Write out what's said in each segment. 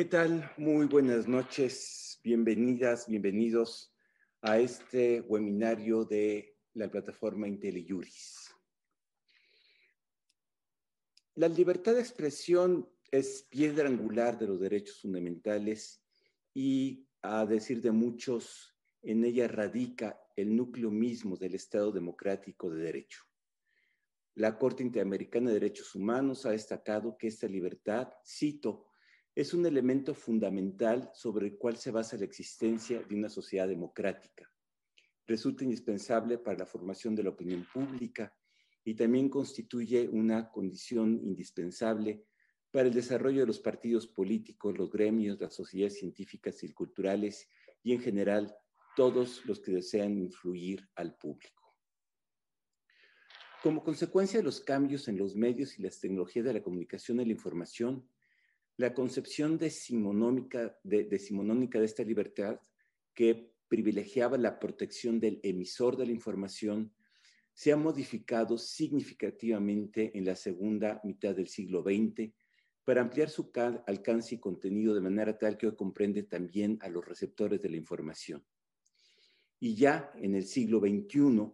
¿Qué tal? Muy buenas noches, bienvenidas, bienvenidos a este webinario de la plataforma IntelliJuris. La libertad de expresión es piedra angular de los derechos fundamentales y, a decir de muchos, en ella radica el núcleo mismo del Estado democrático de derecho. La Corte Interamericana de Derechos Humanos ha destacado que esta libertad, cito, es un elemento fundamental sobre el cual se basa la existencia de una sociedad democrática. Resulta indispensable para la formación de la opinión pública y también constituye una condición indispensable para el desarrollo de los partidos políticos, los gremios, las sociedades científicas y culturales y en general todos los que desean influir al público. Como consecuencia de los cambios en los medios y las tecnologías de la comunicación y la información, la concepción decimonómica de, decimonónica de esta libertad, que privilegiaba la protección del emisor de la información, se ha modificado significativamente en la segunda mitad del siglo XX para ampliar su alcance y contenido de manera tal que hoy comprende también a los receptores de la información. Y ya en el siglo XXI,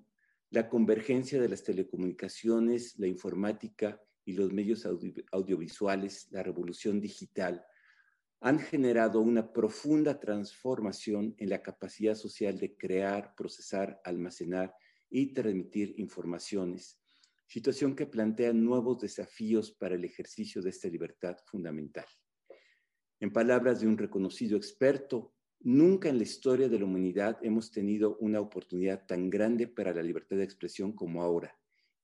la convergencia de las telecomunicaciones, la informática y los medios audiovisuales, la revolución digital, han generado una profunda transformación en la capacidad social de crear, procesar, almacenar y transmitir informaciones, situación que plantea nuevos desafíos para el ejercicio de esta libertad fundamental. En palabras de un reconocido experto, nunca en la historia de la humanidad hemos tenido una oportunidad tan grande para la libertad de expresión como ahora,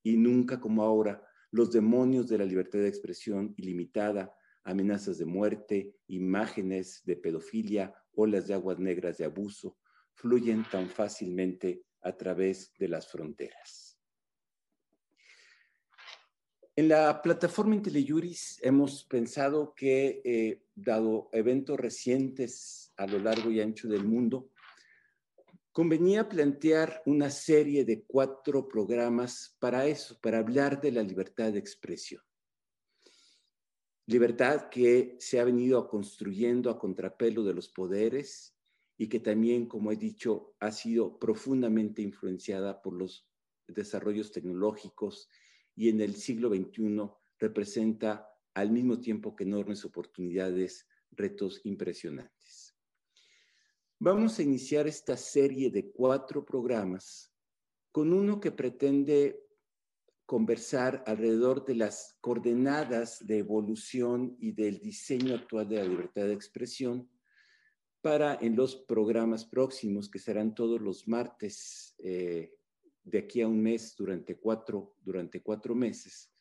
y nunca como ahora los demonios de la libertad de expresión ilimitada, amenazas de muerte, imágenes de pedofilia, olas de aguas negras de abuso, fluyen tan fácilmente a través de las fronteras. En la plataforma IntelliJuris hemos pensado que, eh, dado eventos recientes a lo largo y ancho del mundo, convenía plantear una serie de cuatro programas para eso, para hablar de la libertad de expresión. Libertad que se ha venido construyendo a contrapelo de los poderes y que también, como he dicho, ha sido profundamente influenciada por los desarrollos tecnológicos y en el siglo XXI representa al mismo tiempo que enormes oportunidades, retos impresionantes. Vamos a iniciar esta serie de cuatro programas con uno que pretende conversar alrededor de las coordenadas de evolución y del diseño actual de la libertad de expresión para en los programas próximos, que serán todos los martes eh, de aquí a un mes durante cuatro, durante cuatro meses,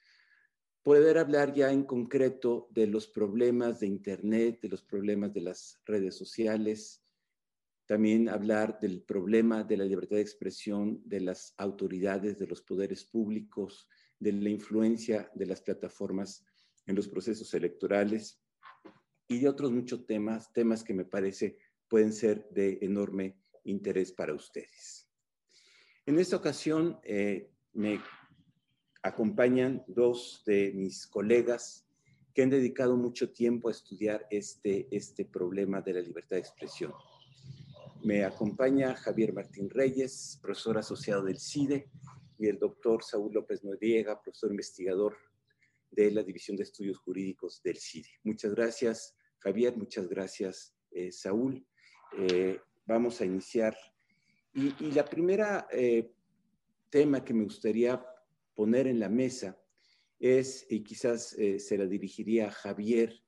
poder hablar ya en concreto de los problemas de Internet, de los problemas de las redes sociales, también hablar del problema de la libertad de expresión de las autoridades, de los poderes públicos, de la influencia de las plataformas en los procesos electorales y de otros muchos temas, temas que me parece pueden ser de enorme interés para ustedes. En esta ocasión eh, me acompañan dos de mis colegas que han dedicado mucho tiempo a estudiar este, este problema de la libertad de expresión. Me acompaña Javier Martín Reyes, profesor asociado del CIDE, y el doctor Saúl López Noriega, profesor investigador de la División de Estudios Jurídicos del CIDE. Muchas gracias, Javier, muchas gracias, eh, Saúl. Eh, vamos a iniciar. Y, la primera eh, tema que me gustaría poner en la mesa es, y quizás se la dirigiría a Javier,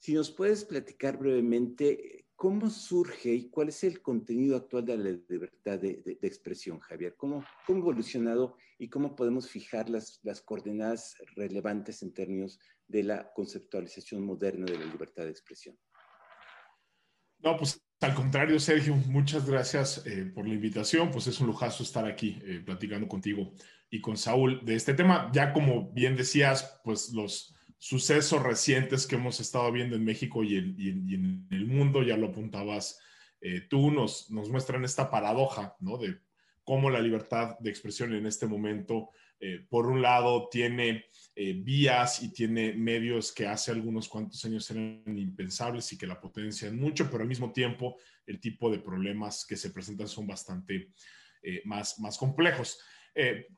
si nos puedes platicar brevemente ¿Cómo surge y cuál es el contenido actual de la libertad de, expresión, Javier? ¿Cómo, ha evolucionado y cómo podemos fijar las, las, coordenadas relevantes en términos de la conceptualización moderna de la libertad de expresión? No, pues al contrario, Sergio, muchas gracias eh, por la invitación. Pues es un lujazo estar aquí eh, platicando contigo y con Saúl de este tema. Ya como bien decías, pues los sucesos recientes que hemos estado viendo en México y en, el mundo, ya lo apuntabas eh, tú, nos, muestran esta paradoja, ¿no? De cómo la libertad de expresión en este momento, eh, por un lado, tiene eh, vías y tiene medios que hace algunos cuantos años eran impensables y que la potencian mucho, pero al mismo tiempo el tipo de problemas que se presentan son bastante más, más complejos.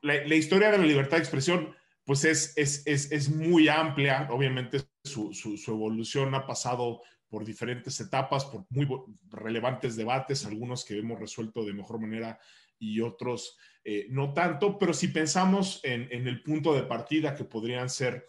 La, historia de la libertad de expresión pues es, es, es, es muy amplia, obviamente su, su, evolución ha pasado por diferentes etapas, por muy relevantes debates, algunos que hemos resuelto de mejor manera y otros eh, no tanto, pero si pensamos en, el punto de partida que podrían ser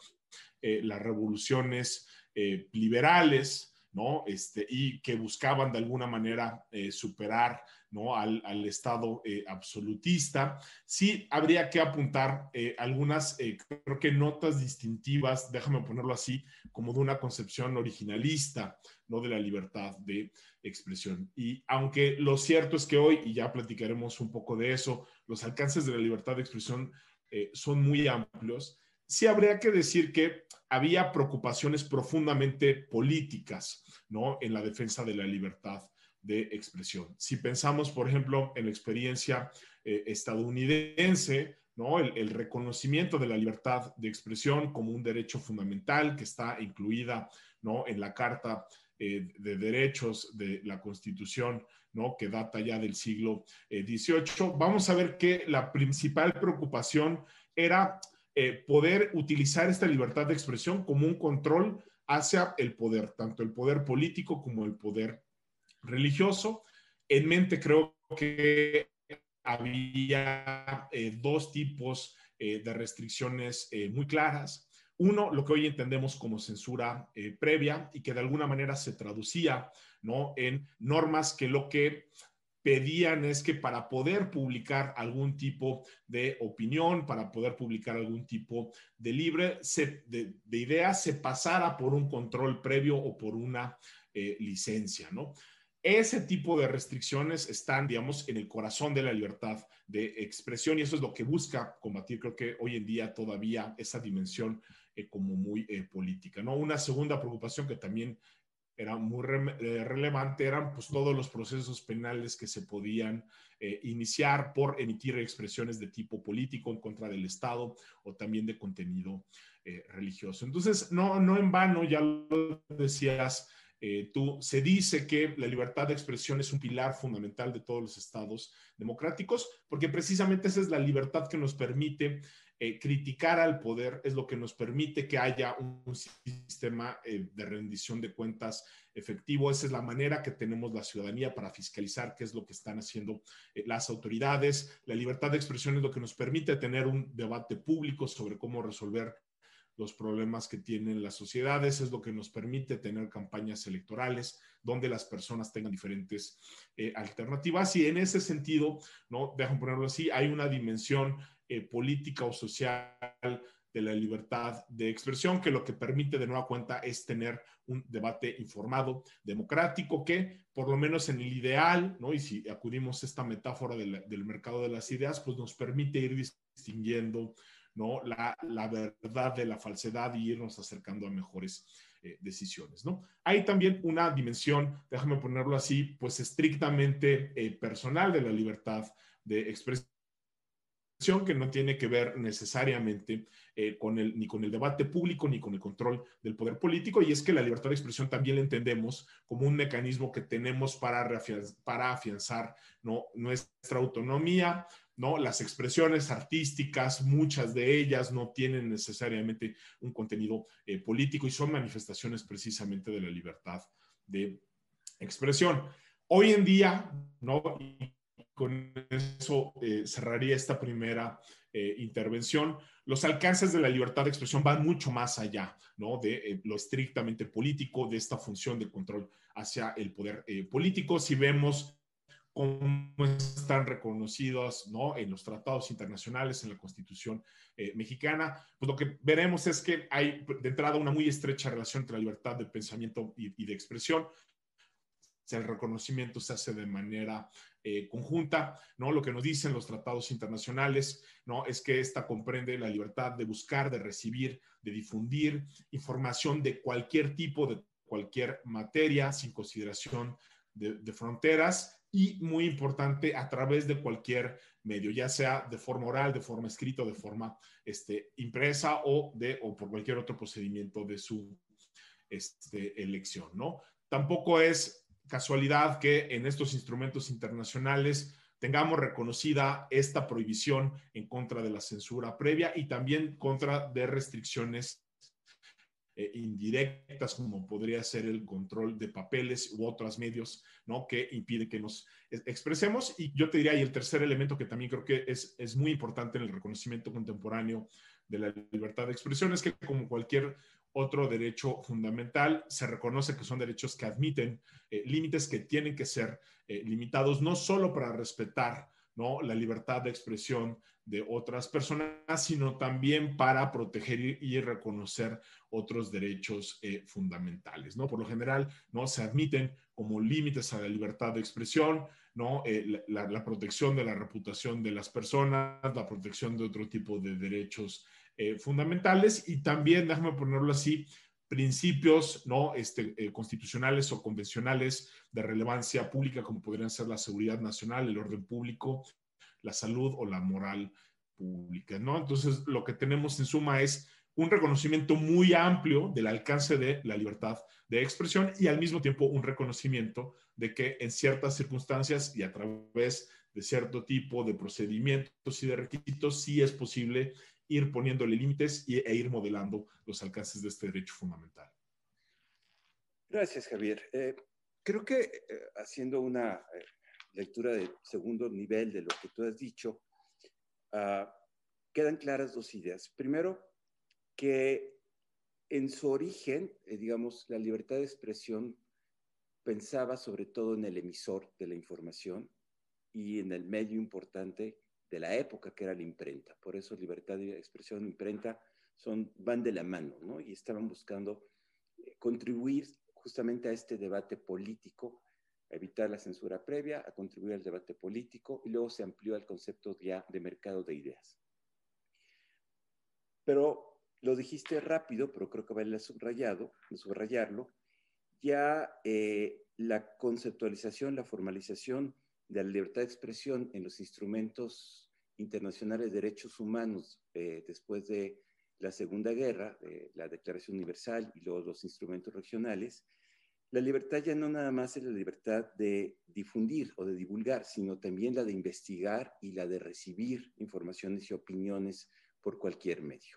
eh, las revoluciones eh, liberales, ¿no? Este, y que buscaban de alguna manera superar ¿no? al, Estado absolutista. Sí habría que apuntar algunas, creo que notas distintivas, déjame ponerlo así, como de una concepción originalista, ¿no? De la libertad de expresión. Y aunque lo cierto es que hoy, y ya platicaremos un poco de eso, los alcances de la libertad de expresión eh, son muy amplios, sí habría que decir que había preocupaciones profundamente políticas, ¿no? En la defensa de la libertad de expresión. Si pensamos, por ejemplo, en la experiencia eh, estadounidense, ¿no? El, reconocimiento de la libertad de expresión como un derecho fundamental que está incluida, ¿no? En la Carta eh, de derechos de la Constitución, ¿no? que data ya del siglo XVIII, eh, vamos a ver que la principal preocupación era poder utilizar esta libertad de expresión como un control hacia el poder, tanto el poder político como el poder religioso. En mente creo que había dos tipos de restricciones muy claras. Uno, lo que hoy entendemos como censura eh, previa y que de alguna manera se traducía ¿no? en normas que lo que pedían es que para poder publicar algún tipo de opinión, para poder publicar algún tipo de libre, de, idea, se pasara por un control previo o por una eh, licencia, ¿no? Ese tipo de restricciones están, digamos, en el corazón de la libertad de expresión y eso es lo que busca combatir. Creo que hoy en día todavía esa dimensión eh, como muy eh, política. ¿no? Una segunda preocupación que también era muy eh, relevante eran pues todos los procesos penales que se podían iniciar por emitir expresiones de tipo político en contra del Estado o también de contenido religioso. Entonces, no, no en vano, ya lo decías, tú, se dice que la libertad de expresión es un pilar fundamental de todos los estados democráticos, porque precisamente esa es la libertad que nos permite eh, criticar al poder es lo que nos permite que haya un, sistema eh, de rendición de cuentas efectivo. Esa es la manera que tenemos la ciudadanía para fiscalizar qué es lo que están haciendo eh, las autoridades. La libertad de expresión es lo que nos permite tener un debate público sobre cómo resolver los problemas que tienen las sociedades, es lo que nos permite tener campañas electorales donde las personas tengan diferentes alternativas. Y en ese sentido, ¿no? Déjame ponerlo así, hay una dimensión eh, política o social de la libertad de expresión, que lo que permite de nueva cuenta es tener un debate informado, democrático, que por lo menos en el ideal, ¿no? y si acudimos a esta metáfora del mercado de las ideas, pues nos permite ir distinguiendo ¿no? la, la verdad de la falsedad y irnos acercando a mejores eh, decisiones. ¿no? Hay también una dimensión, déjame ponerlo así, pues estrictamente eh, personal de la libertad de expresión que no tiene que ver necesariamente eh, con el, ni con el debate público ni con el control del poder político, y es que la libertad de expresión también la entendemos como un mecanismo que tenemos para, para afianzar ¿no? nuestra autonomía, ¿no? Las expresiones artísticas, muchas de ellas no tienen necesariamente un contenido eh, político y son manifestaciones precisamente de la libertad de expresión. Hoy en día, ¿no? con eso eh, cerraría esta primera eh, intervención. Los alcances de la libertad de expresión van mucho más allá ¿no? de lo estrictamente político, de esta función de control hacia el poder político. Si vemos cómo están reconocidos ¿no? en los tratados internacionales, en la Constitución mexicana, pues lo que veremos es que hay de entrada una muy estrecha relación entre la libertad de pensamiento y, y de expresión. Si el reconocimiento se hace de manera eh, conjunta, ¿no? Lo que nos dicen los tratados internacionales, ¿no? Es que esta comprende la libertad de buscar, de recibir, de difundir información de cualquier tipo, de cualquier materia, sin consideración de, fronteras, y muy importante a través de cualquier medio, ya sea de forma oral, de forma escrita, de forma este, impresa o, de, o por cualquier otro procedimiento de su este, elección, ¿no? Tampoco es casualidad que en estos instrumentos internacionales tengamos reconocida esta prohibición en contra de la censura previa y también contra de restricciones eh, indirectas, como podría ser el control de papeles u otros medios, ¿no? Que impide que nos expresemos. Y yo te diría, y el tercer elemento que también creo que es, es muy importante en el reconocimiento contemporáneo de la libertad de expresión es que como cualquier otro derecho fundamental. Se reconoce que son derechos que admiten eh, límites que tienen que ser eh, limitados, no solo para respetar ¿no? la libertad de expresión de otras personas, sino también para proteger y, reconocer otros derechos eh, fundamentales. ¿no? Por lo general, ¿no? se admiten como límites a la libertad de expresión, ¿no? La, la, protección de la reputación de las personas, la protección de otro tipo de derechos eh, fundamentales y también, déjame ponerlo así, principios ¿no? este, eh, constitucionales o convencionales de relevancia pública, como podrían ser la seguridad nacional, el orden público, la salud o la moral pública. ¿no? Entonces, lo que tenemos en suma es un reconocimiento muy amplio del alcance de la libertad de expresión y al mismo tiempo un reconocimiento de que en ciertas circunstancias y a través de cierto tipo de procedimientos y de requisitos sí es posible ir poniéndole límites e ir modelando los alcances de este derecho fundamental. Gracias, Javier. Eh, creo que eh, haciendo una eh, lectura de segundo nivel de lo que tú has dicho, ah, quedan claras dos ideas. Primero, que en su origen, digamos, la libertad de expresión pensaba sobre todo en el emisor de la información y en el medio importante de la época que era la imprenta. Por eso libertad de expresión e imprenta son, van de la mano, ¿no? Y estaban buscando eh, contribuir justamente a este debate político, a evitar la censura previa, a contribuir al debate político, y luego se amplió al concepto ya de mercado de ideas. Pero lo dijiste rápido, pero creo que vale subrayado, subrayarlo, ya eh, la conceptualización, la formalización de la libertad de expresión en los instrumentos internacionales de derechos humanos eh, después de la Segunda Guerra, la Declaración Universal y luego los instrumentos regionales, la libertad ya no nada más es la libertad de difundir o de divulgar, sino también la de investigar y la de recibir informaciones y opiniones por cualquier medio.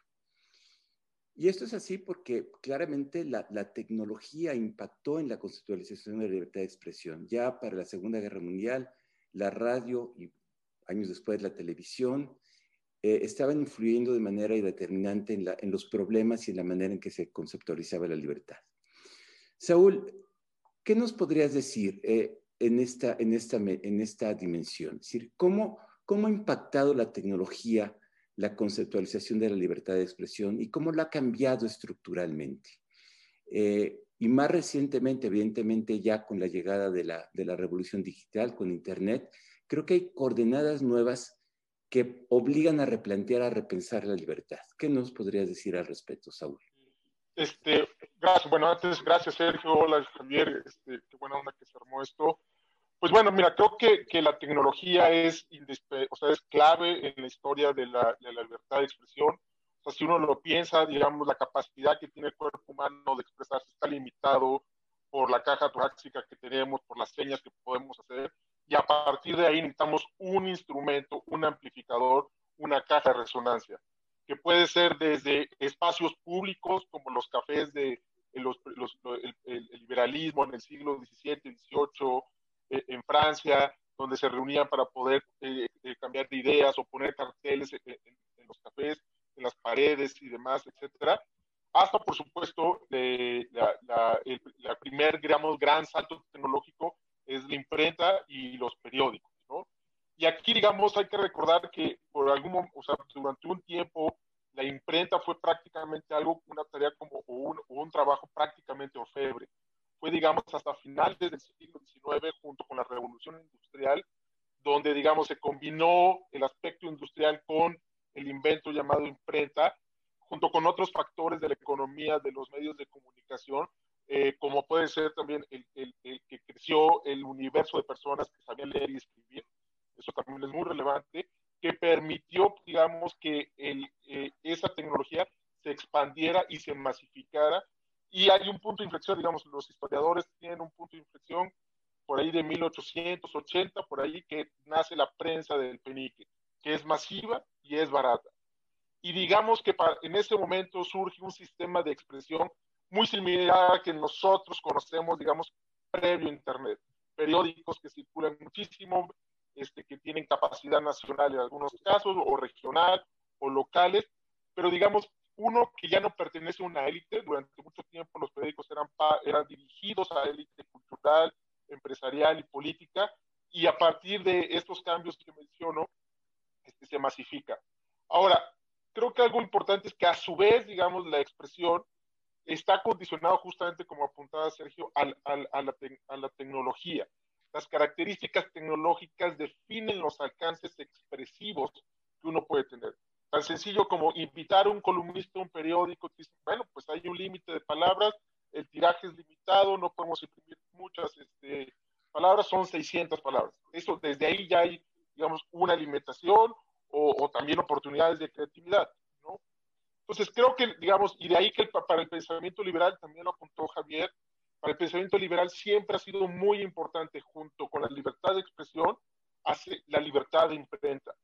Y esto es así porque claramente la, la, tecnología impactó en la conceptualización de la libertad de expresión. Ya para la Segunda Guerra Mundial, la radio y años después la televisión eh, estaban influyendo de manera determinante en, los problemas y en la manera en que se conceptualizaba la libertad. Saúl, ¿qué nos podrías decir eh, en, esta, en, esta, en esta dimensión? Es decir, ¿cómo, ¿cómo ha impactado la tecnología la conceptualización de la libertad de expresión y cómo la ha cambiado estructuralmente? Eh, y más recientemente, evidentemente, ya con la llegada de la, de la revolución digital, con Internet, creo que hay coordenadas nuevas que obligan a replantear, a repensar la libertad. ¿Qué nos podrías decir al respecto, Saúl? Este, gracias. Bueno, antes, gracias, Sergio. Hola, Javier. Este, qué buena onda que se armó esto. Pues bueno, mira, creo que, que la tecnología es, o sea, es clave en la historia de la, de la libertad de expresión o sea, si uno lo piensa, digamos, la capacidad que tiene el cuerpo humano de expresarse está limitado por la caja torácica que tenemos, por las señas que podemos hacer, y a partir de ahí necesitamos un instrumento, un amplificador, una caja de resonancia, que puede ser desde espacios públicos como los cafés de los, el, liberalismo en el siglo XVII, XVIII, eh, en Francia, donde se reunían para poder eh, eh, cambiar de ideas o poner carteles en los cafés, en las paredes y demás, etcétera, hasta por supuesto la, la, el primer, digamos, gran salto tecnológico es la imprenta y los periódicos, ¿no? Y aquí, digamos, hay que recordar que por algún, o sea, durante un tiempo la imprenta fue prácticamente algo, una tarea como, o un, un trabajo prácticamente orfebre. Fue, digamos, hasta finales del siglo XIX, junto con la revolución industrial, donde, digamos, se combinó el aspecto industrial con el invento llamado imprenta, junto con otros factores de la economía de los medios de comunicación, eh, como puede ser también el, que creció el universo de personas que sabían leer y escribir, eso también es muy relevante, que permitió, digamos, que eh, esa tecnología se expandiera y se masificara. Y hay un punto de inflexión, digamos, los historiadores tienen un punto de inflexión por ahí de 1880, por ahí que nace la prensa del penique, que es masiva y es barata. Y digamos que en ese momento surge un sistema de expresión muy similar a que nosotros conocemos, digamos, previo a Internet. Periódicos que circulan muchísimo, este, que tienen capacidad nacional en algunos casos, o regional, o locales, pero digamos, uno que ya no pertenece a una élite, durante mucho tiempo los periódicos eran, eran dirigidos a élite cultural, empresarial y política, y a partir de estos cambios que menciono, este, se masifica. Ahora, creo que algo importante es que a su vez, digamos, la expresión está condicionado justamente, como apuntaba Sergio, a, la tecnología. Las características tecnológicas definen los alcances expresivos que uno puede tener. Tan sencillo como invitar a un columnista a un periódico, dice, bueno, pues hay un límite de palabras, el tiraje es limitado, no podemos imprimir muchas este, palabras, son 600 palabras. Eso, desde ahí ya hay, digamos, una limitación o, o también oportunidades de creatividad. Entonces creo que, digamos, y de ahí que para el pensamiento liberal, también lo apuntó Javier, para el pensamiento liberal siempre ha sido muy importante, junto con la libertad de expresión, hace la libertad de imprenta.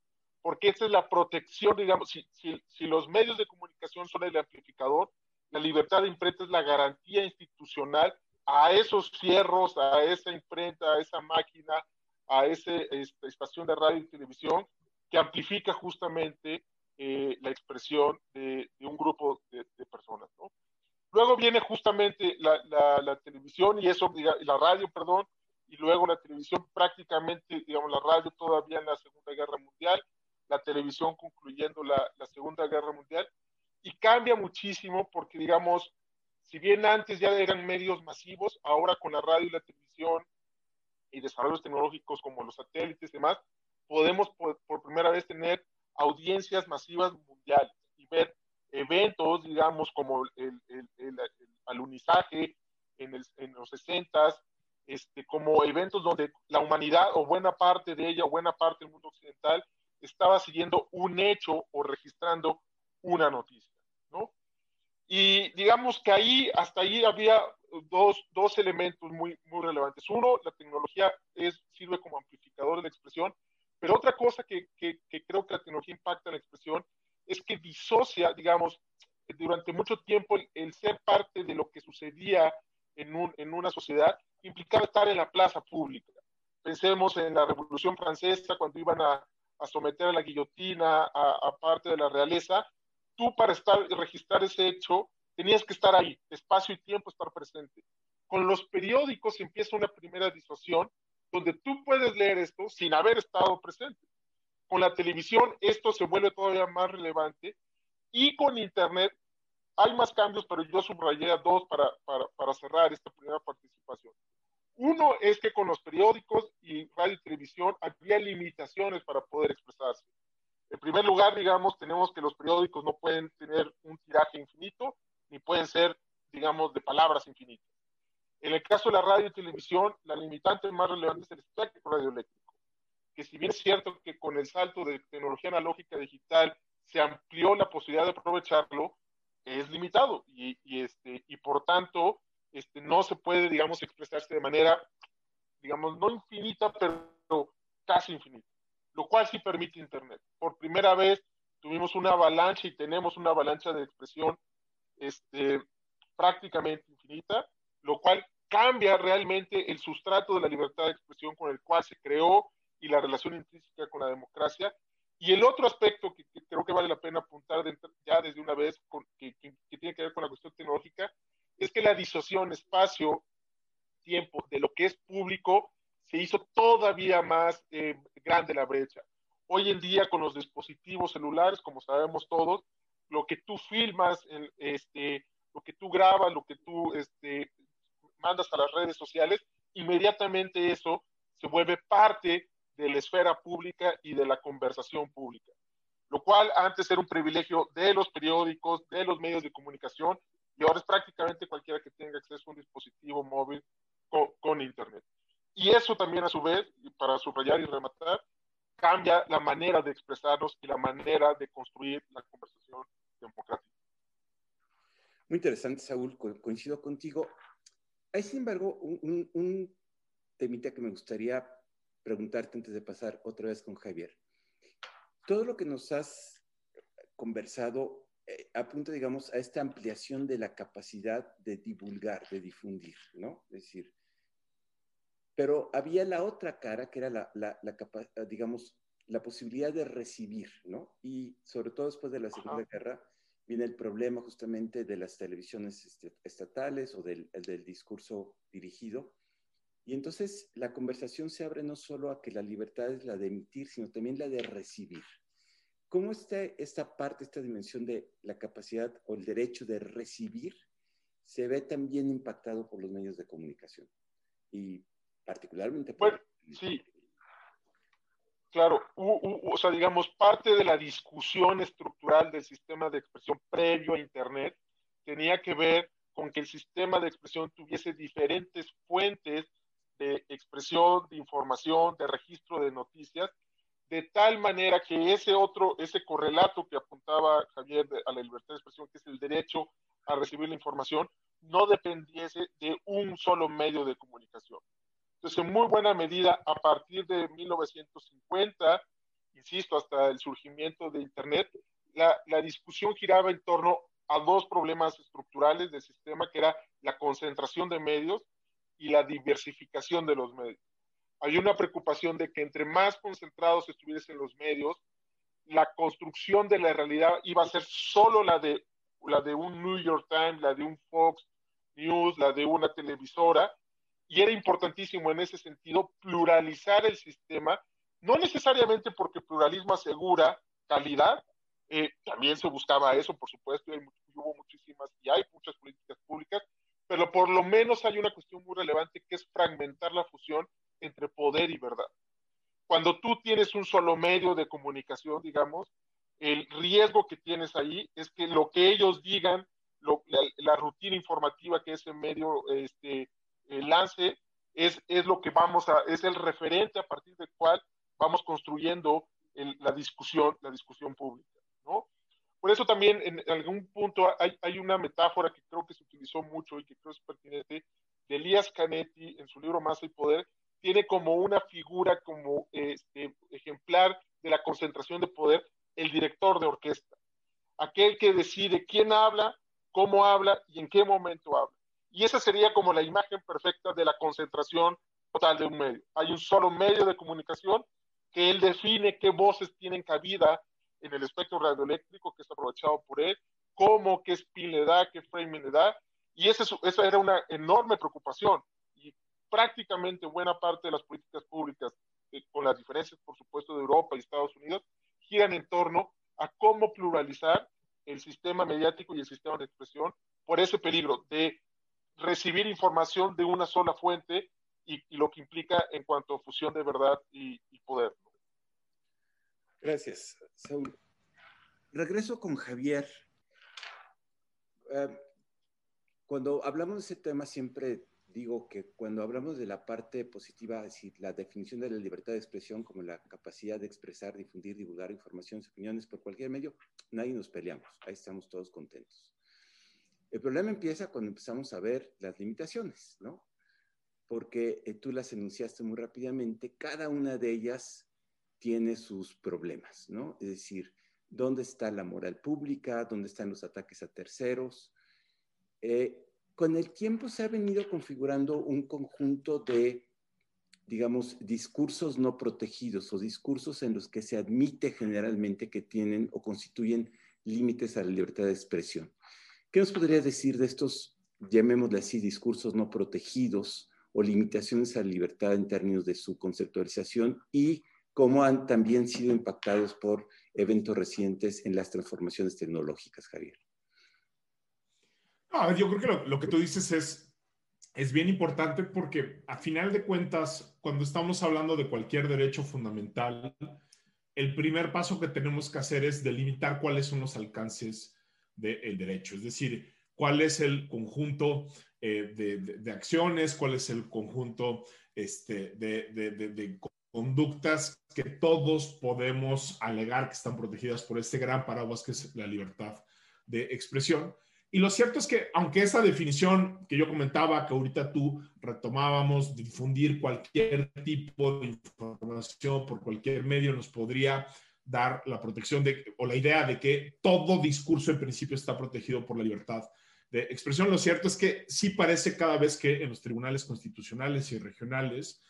Porque esa es la protección, digamos, si, si, si los medios de comunicación son el amplificador, la libertad de imprenta es la garantía institucional a esos fierros, a esa imprenta, a esa máquina, a esa este, estación de radio y televisión que amplifica justamente eh, la expresión de, un grupo de, personas. ¿no? Luego viene justamente la, la, televisión y eso, la radio, perdón, y luego la televisión prácticamente, digamos, la radio todavía en la Segunda Guerra Mundial, la televisión concluyendo la, la Segunda Guerra Mundial, y cambia muchísimo porque, digamos, si bien antes ya eran medios masivos, ahora con la radio y la televisión y desarrollos tecnológicos como los satélites y demás, podemos por primera vez tener audiencias masivas mundiales y ver eventos, digamos, como el, el, el, alunizaje en, en, los 60 este, como eventos donde la humanidad o buena parte de ella o buena parte del mundo occidental estaba siguiendo un hecho o registrando una noticia, ¿no? Y digamos que ahí, hasta ahí había dos, dos elementos muy, muy relevantes. Uno, la tecnología es, sirve como amplificador de la expresión pero otra cosa que, que, creo que la tecnología impacta en la expresión es que disocia, digamos, durante mucho tiempo el, ser parte de lo que sucedía en, un, en, una sociedad implicaba estar en la plaza pública. Pensemos en la Revolución Francesa, cuando iban a, a someter a la guillotina a, parte de la realeza, tú para estar registrar ese hecho tenías que estar ahí, espacio y tiempo estar presente. Con los periódicos empieza una primera disociación donde tú puedes leer esto sin haber estado presente. Con la televisión esto se vuelve todavía más relevante y con Internet hay más cambios, pero yo subrayé dos para, para, para cerrar esta primera participación. Uno es que con los periódicos y radio y televisión había limitaciones para poder expresarse. En primer lugar, digamos, tenemos que los periódicos no pueden tener un tiraje infinito, ni pueden ser, digamos, de palabras infinitas. En el caso de la radio y televisión, la limitante más relevante es el espectro radioeléctrico, que si bien es cierto que con el salto de tecnología analógica digital se amplió la posibilidad de aprovecharlo, es limitado y, este, y por tanto este, no se puede, digamos, expresarse de manera, digamos, no infinita, pero casi infinita, lo cual sí permite Internet. Por primera vez tuvimos una avalancha y tenemos una avalancha de expresión este, prácticamente infinita lo cual cambia realmente el sustrato de la libertad de expresión con el cual se creó y la relación intrínseca con la democracia. Y el otro aspecto que, creo que vale la pena apuntar ya desde una vez, que, tiene que ver con la cuestión tecnológica, es que la disociación espacio-tiempo de lo que es público se hizo todavía más eh, grande la brecha. Hoy en día con los dispositivos celulares, como sabemos todos, lo que tú filmas, este, lo que tú grabas, lo que tú este, mandas a las redes sociales, inmediatamente eso se vuelve parte de la esfera pública y de la conversación pública. Lo cual antes era un privilegio de los periódicos, de los medios de comunicación, y ahora es prácticamente cualquiera que tenga acceso a un dispositivo móvil con, Internet. Y eso también a su vez, para subrayar y rematar, cambia la manera de expresarnos y la manera de construir la conversación democrática. Muy interesante, Saúl, coincido contigo. Hay, sin embargo, un, un temita que me gustaría preguntarte antes de pasar otra vez con Javier. Todo lo que nos has conversado eh, apunta, digamos, a esta ampliación de la capacidad de divulgar, de difundir, ¿no? Es decir, pero había la otra cara que era la, la, digamos, la posibilidad de recibir, ¿no? Y sobre todo después de la Segunda Guerra viene el problema justamente de las televisiones este, estatales o del, del discurso dirigido. Y entonces la conversación se abre no solo a que la libertad es la de emitir, sino también la de recibir. ¿Cómo está esta parte, esta dimensión de la capacidad o el derecho de recibir se ve también impactado por los medios de comunicación? Y particularmente Bueno, sí. Claro, o sea, digamos, parte de la discusión estructural del sistema de expresión previo a Internet tenía que ver con que el sistema de expresión tuviese diferentes fuentes de expresión, de información, de registro de noticias de tal manera que ese otro, ese correlato que apuntaba Javier a la libertad de expresión, que es el derecho a recibir la información, no dependiese de un solo medio de comunicación. En muy buena medida, a partir de 1950, insisto, hasta el surgimiento de Internet, la, la discusión giraba en torno a dos problemas estructurales del sistema, que era la concentración de medios y la diversificación de los medios. Hay una preocupación de que entre más concentrados estuviesen los medios, la construcción de la realidad iba a ser solo la de, la de un New York Times, la de un Fox News, la de una televisora, y era importantísimo en ese sentido pluralizar el sistema, no necesariamente porque pluralismo asegura calidad, eh, también se buscaba eso, por supuesto, y hubo muchísimas y hay muchas políticas públicas, pero por lo menos hay una cuestión muy relevante que es fragmentar la fusión entre poder y verdad. Cuando tú tienes un solo medio de comunicación, digamos, el riesgo que tienes ahí es que lo que ellos digan, la, rutina informativa que ese medio este, eh, lance, es, es, lo que vamos a, es el referente a partir del cual vamos construyendo la discusión, la discusión pública, ¿no? Por eso también en algún punto hay, hay, una metáfora que creo que se utilizó mucho y que creo es pertinente de Elías Canetti en su libro Masa y Poder, tiene como una figura como este, ejemplar de la concentración de poder el director de orquesta, aquel que decide quién habla, cómo habla y en qué momento habla. Y esa sería como la imagen perfecta de la concentración total de un medio. Hay un solo medio de comunicación que él define qué voces tienen cabida en el espectro radioeléctrico que es aprovechado por él, cómo, qué spin le da, qué framing le da. Y esa, esa era una enorme preocupación prácticamente buena parte de las políticas públicas, eh, con las diferencias, por supuesto, de Europa y Estados Unidos, giran en torno a cómo pluralizar el sistema mediático y el sistema de expresión por ese peligro de recibir información de una sola fuente y, lo que implica en cuanto a fusión de verdad y, poder. Gracias, Saúl. Regreso con Javier. Eh, cuando hablamos de ese tema siempre digo que cuando hablamos de la parte positiva, decir, la definición de la libertad de expresión como la capacidad de expresar, difundir, divulgar informaciones, opiniones por cualquier medio, nadie nos peleamos, ahí estamos todos contentos. El problema empieza cuando empezamos a ver las limitaciones, ¿no? Porque eh, tú las enunciaste muy rápidamente, cada una de ellas tiene sus problemas, ¿no? Es decir, ¿dónde está la moral pública? ¿Dónde están los ataques a terceros? Eh, con el tiempo se ha venido configurando un conjunto de, digamos, discursos no protegidos o discursos en los que se admite generalmente que tienen o constituyen límites a la libertad de expresión. ¿Qué nos podría decir de estos, llamémosle así, discursos no protegidos o limitaciones a la libertad en términos de su conceptualización y cómo han también sido impactados por eventos recientes en las transformaciones tecnológicas, Javier? a ver, yo creo que lo, que tú dices es, es bien importante porque a final de cuentas, cuando estamos hablando de cualquier derecho fundamental, el primer paso que tenemos que hacer es delimitar cuáles son los alcances del derecho. Es decir, cuál es el conjunto eh, de, acciones, cuál es el conjunto este, de, conductas que todos podemos alegar que están protegidas por este gran paraguas que es la libertad de expresión. Y lo cierto es que, aunque esa definición que yo comentaba, que ahorita tú retomábamos, difundir cualquier tipo de información por cualquier medio nos podría dar la protección de, o la idea de que todo discurso en principio está protegido por la libertad de expresión. Lo cierto es que sí parece cada vez que en los tribunales constitucionales y regionales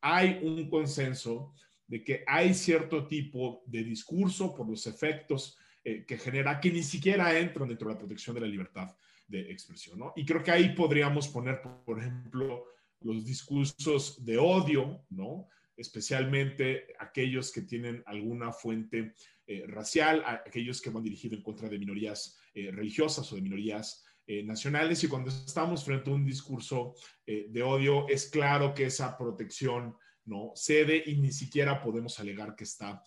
hay un consenso de que hay cierto tipo de discurso por los efectos eh, que genera que ni siquiera entran dentro de la protección de la libertad de expresión. ¿no? Y creo que ahí podríamos poner, por ejemplo, los discursos de odio, ¿no? Especialmente aquellos que tienen alguna fuente eh, racial, aquellos que van dirigidos en contra de minorías eh, religiosas o de minorías nacionales. Y cuando estamos frente a un discurso de odio, es claro que esa protección no cede y ni siquiera podemos alegar que está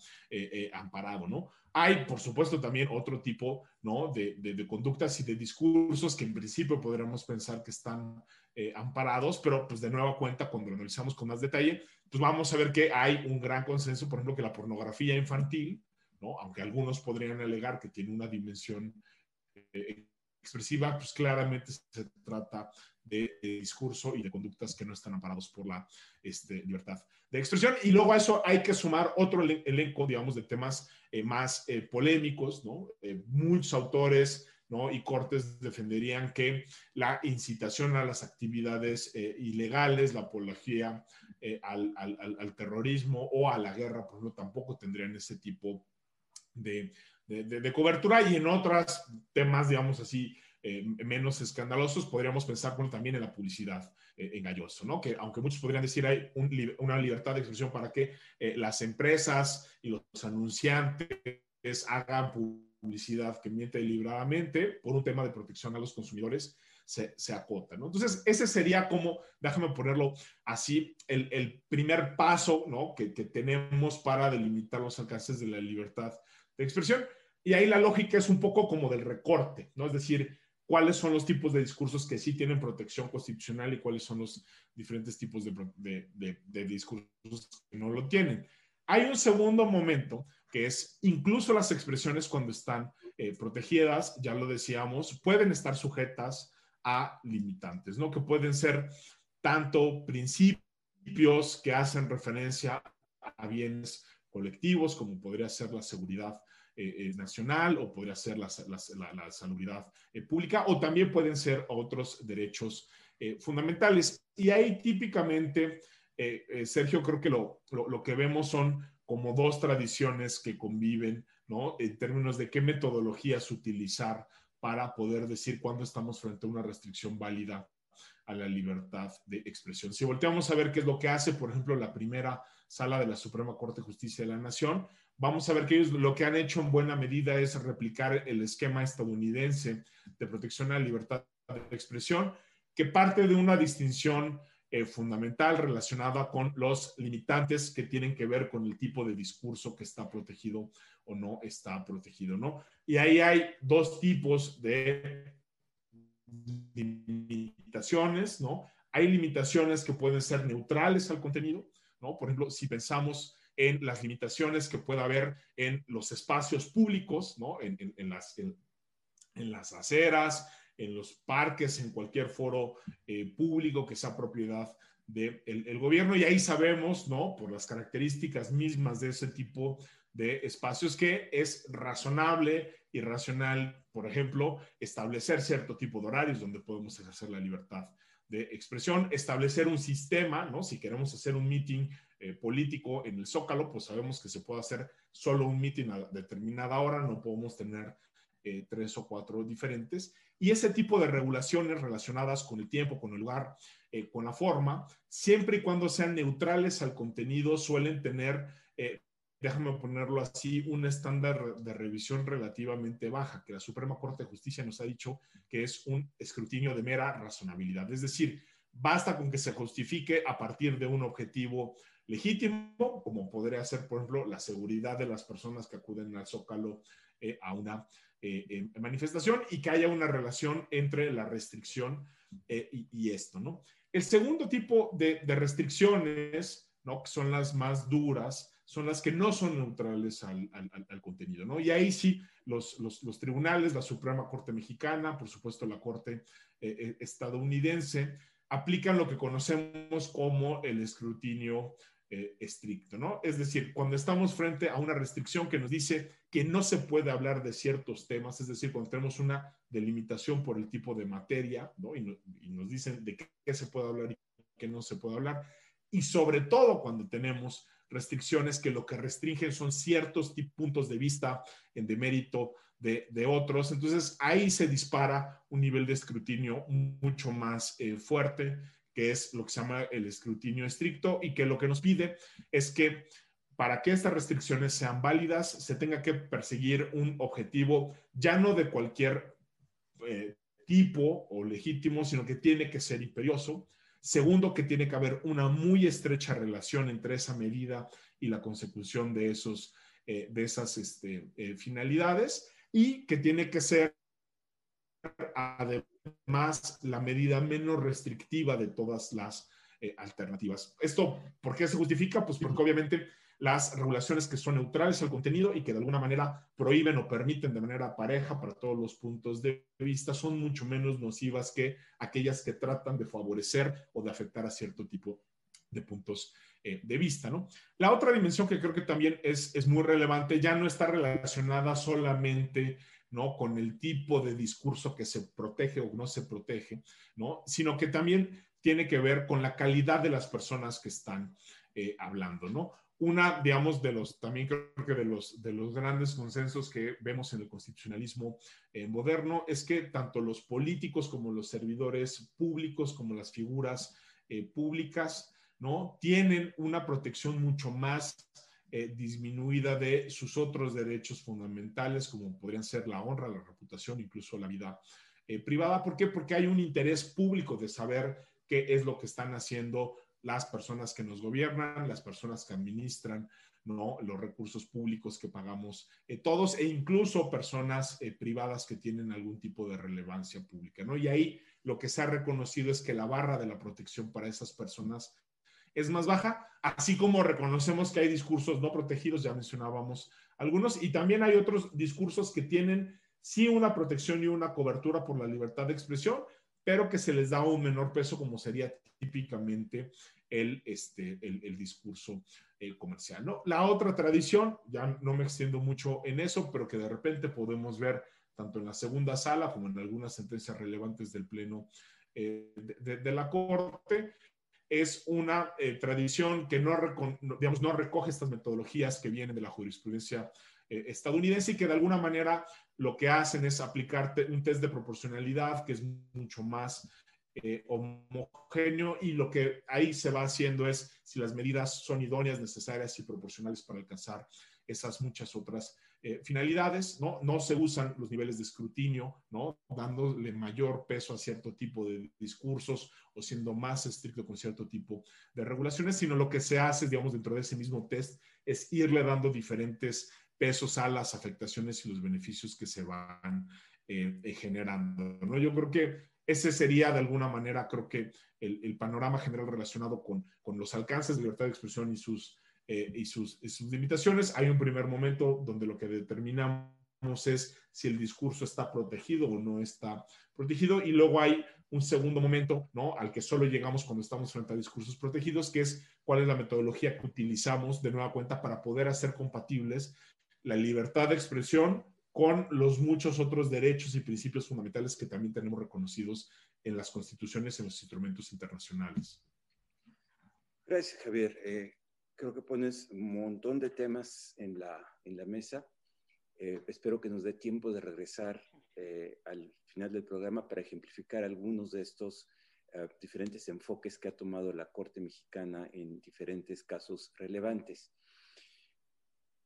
amparado, ¿no? Hay, por supuesto, también otro tipo ¿no? de, conductas y de discursos que en principio podríamos pensar que están eh, amparados, pero pues de nueva cuenta, cuando analizamos con más detalle, pues vamos a ver que hay un gran consenso, por ejemplo, que la pornografía infantil, ¿no? aunque algunos podrían alegar que tiene una dimensión eh, expresiva, pues claramente se trata de, discurso y de conductas que no están amparados por la este, libertad de expresión. Y luego a eso hay que sumar otro elenco, digamos, de temas eh, más eh, polémicos, ¿no? Muchos autores ¿no? y cortes defenderían que la incitación a las actividades ilegales, la apología al, al, terrorismo o a la guerra, por ejemplo, tampoco tendrían ese tipo de, cobertura. Y en otros temas, digamos así, eh, menos escandalosos, podríamos pensar también en la publicidad eh, engañosa, ¿no? Que aunque muchos podrían decir hay una libertad de expresión para que eh, las empresas y los anunciantes hagan publicidad que miente deliberadamente por un tema de protección a los consumidores, se, se, acota, ¿no? Entonces, ese sería como, déjame ponerlo así, el, el primer paso, ¿no? Que, que, tenemos para delimitar los alcances de la libertad de expresión. Y ahí la lógica es un poco como del recorte, ¿no? Es decir, cuáles son los tipos de discursos que sí tienen protección constitucional y cuáles son los diferentes tipos de, de, discursos que no lo tienen. Hay un segundo momento que es incluso las expresiones cuando están eh, protegidas, ya lo decíamos, pueden estar sujetas a limitantes, ¿no? Que pueden ser tanto principios que hacen referencia a bienes colectivos, como podría ser la seguridad eh, eh, nacional o podría ser la, la, pública o también pueden ser otros derechos fundamentales. Y ahí típicamente, Sergio, creo que lo, lo, lo, que vemos son como dos tradiciones que conviven, ¿no? En términos de qué metodologías utilizar para poder decir cuándo estamos frente a una restricción válida a la libertad de expresión. Si volteamos a ver qué es lo que hace, por ejemplo, la primera sala de la Suprema Corte de Justicia de la Nación, vamos a ver que ellos lo que han hecho en buena medida es replicar el esquema estadounidense de protección a la libertad de expresión, que parte de una distinción eh, fundamental relacionada con los limitantes que tienen que ver con el tipo de discurso que está protegido o no está protegido, ¿no? Y ahí hay dos tipos de limitaciones, ¿no? Hay limitaciones que pueden ser neutrales al contenido, ¿no? Por ejemplo, si pensamos en las limitaciones que pueda haber en los espacios públicos, ¿no? En, las, en, las aceras, en los parques, en cualquier foro eh, público que sea propiedad del el gobierno. Y ahí sabemos, ¿no? Por las características mismas de ese tipo de espacios que es razonable y racional, por ejemplo, establecer cierto tipo de horarios donde podemos ejercer la libertad de expresión, establecer un sistema, ¿no? Si queremos hacer un meeting eh, político en el Zócalo, pues sabemos que se puede hacer solo un meeting a determinada hora, no podemos tener eh, tres o cuatro diferentes. Y ese tipo de regulaciones relacionadas con el tiempo, con el lugar, eh, con la forma, siempre y cuando sean neutrales al contenido, suelen tener déjame ponerlo así, un estándar de revisión relativamente baja, que la Suprema Corte de Justicia nos ha dicho que es un escrutinio de mera razonabilidad. Es decir, basta con que se justifique a partir de un objetivo legítimo, como podría ser, por ejemplo, la seguridad de las personas que acuden al Zócalo eh, a una eh, manifestación y que haya una relación entre la restricción y, esto, ¿no? El segundo tipo de, restricciones, ¿no? Que son las más duras, son las que no son neutrales al, contenido, ¿no? Y ahí sí, los, los, tribunales, la Suprema Corte Mexicana, por supuesto la Corte estadounidense, aplican lo que conocemos como el escrutinio eh, estricto, ¿no? Es decir, cuando estamos frente a una restricción que nos dice que no se puede hablar de ciertos temas, es decir, cuando tenemos una delimitación por el tipo de materia, ¿no? Y, nos dicen de qué se puede hablar y qué no se puede hablar, y sobre todo cuando tenemos restricciones que lo que restringen son ciertos puntos de vista en demérito de, otros. Entonces ahí se dispara un nivel de escrutinio mucho más eh, fuerte que es lo que se llama el escrutinio estricto y que lo que nos pide es que para que estas restricciones sean válidas se tenga que perseguir un objetivo ya no de cualquier eh, tipo o legítimo, sino que tiene que ser imperioso. Segundo, que tiene que haber una muy estrecha relación entre esa medida y la consecución de, esos, eh, de esas este, eh, finalidades y que tiene que ser además la medida menos restrictiva de todas las eh, alternativas. ¿Esto por qué se justifica? Pues porque obviamente las regulaciones que son neutrales al contenido y que de alguna manera prohíben o permiten de manera pareja para todos los puntos de vista son mucho menos nocivas que aquellas que tratan de favorecer o de afectar a cierto tipo de puntos eh, de vista, ¿no? La otra dimensión que creo que también es, es muy relevante ya no está relacionada solamente ¿no? Con el tipo de discurso que se protege o no se protege, ¿no? Sino que también tiene que ver con la calidad de las personas que están eh, hablando, ¿no? Una, digamos, de los, también creo que de los, de los grandes consensos que vemos en el constitucionalismo eh, moderno es que tanto los políticos como los servidores públicos, como las figuras eh, públicas, ¿no? Tienen una protección mucho más eh, disminuida de sus otros derechos fundamentales, como podrían ser la honra, la reputación, incluso la vida eh, privada. ¿Por qué? Porque hay un interés público de saber qué es lo que están haciendo las personas que nos gobiernan, las personas que administran ¿no? los recursos públicos que pagamos eh, todos e incluso personas privadas que tienen algún tipo de relevancia pública. ¿no? Y ahí lo que se ha reconocido es que la barra de la protección para esas personas es más baja, así como reconocemos que hay discursos no protegidos, ya mencionábamos algunos, y también hay otros discursos que tienen sí una protección y una cobertura por la libertad de expresión, pero que se les da un menor peso como sería típicamente el, este, el, discurso eh, comercial. ¿no? La otra tradición, ya no me extiendo mucho en eso, pero que de repente podemos ver tanto en la segunda sala como en algunas sentencias relevantes del Pleno eh, de, la Corte, es una eh, tradición que no, digamos, no recoge estas metodologías que vienen de la jurisprudencia eh, estadounidense y que de alguna manera lo que hacen es aplicar un test de proporcionalidad que es mucho más eh, homogéneo y lo que ahí se va haciendo es si las medidas son idóneas, necesarias y proporcionales para alcanzar esas muchas otras eh, finalidades, ¿no? No se usan los niveles de escrutinio, ¿no? Dándole mayor peso a cierto tipo de discursos o siendo más estricto con cierto tipo de regulaciones, sino lo que se hace, digamos, dentro de ese mismo test es irle dando diferentes pesos a las afectaciones y los beneficios que se van eh, eh, generando, ¿no? Yo creo que ese sería de alguna manera, creo que el, el panorama general relacionado con, con los alcances de libertad de expresión y sus eh, y, sus, limitaciones. Hay un primer momento donde lo que determinamos es si el discurso está protegido o no está protegido y luego hay un segundo momento, ¿no? Al que solo llegamos cuando estamos frente a discursos protegidos, que es cuál es la metodología que utilizamos de nueva cuenta para poder hacer compatibles la libertad de expresión con los muchos otros derechos y principios fundamentales que también tenemos reconocidos en las constituciones y en los instrumentos internacionales. Gracias, Javier. Eh, creo que pones un montón de temas en la, en la mesa. Eh, espero que nos dé tiempo de regresar eh, al final del programa para ejemplificar algunos de estos eh, diferentes enfoques que ha tomado la Corte Mexicana en diferentes casos relevantes.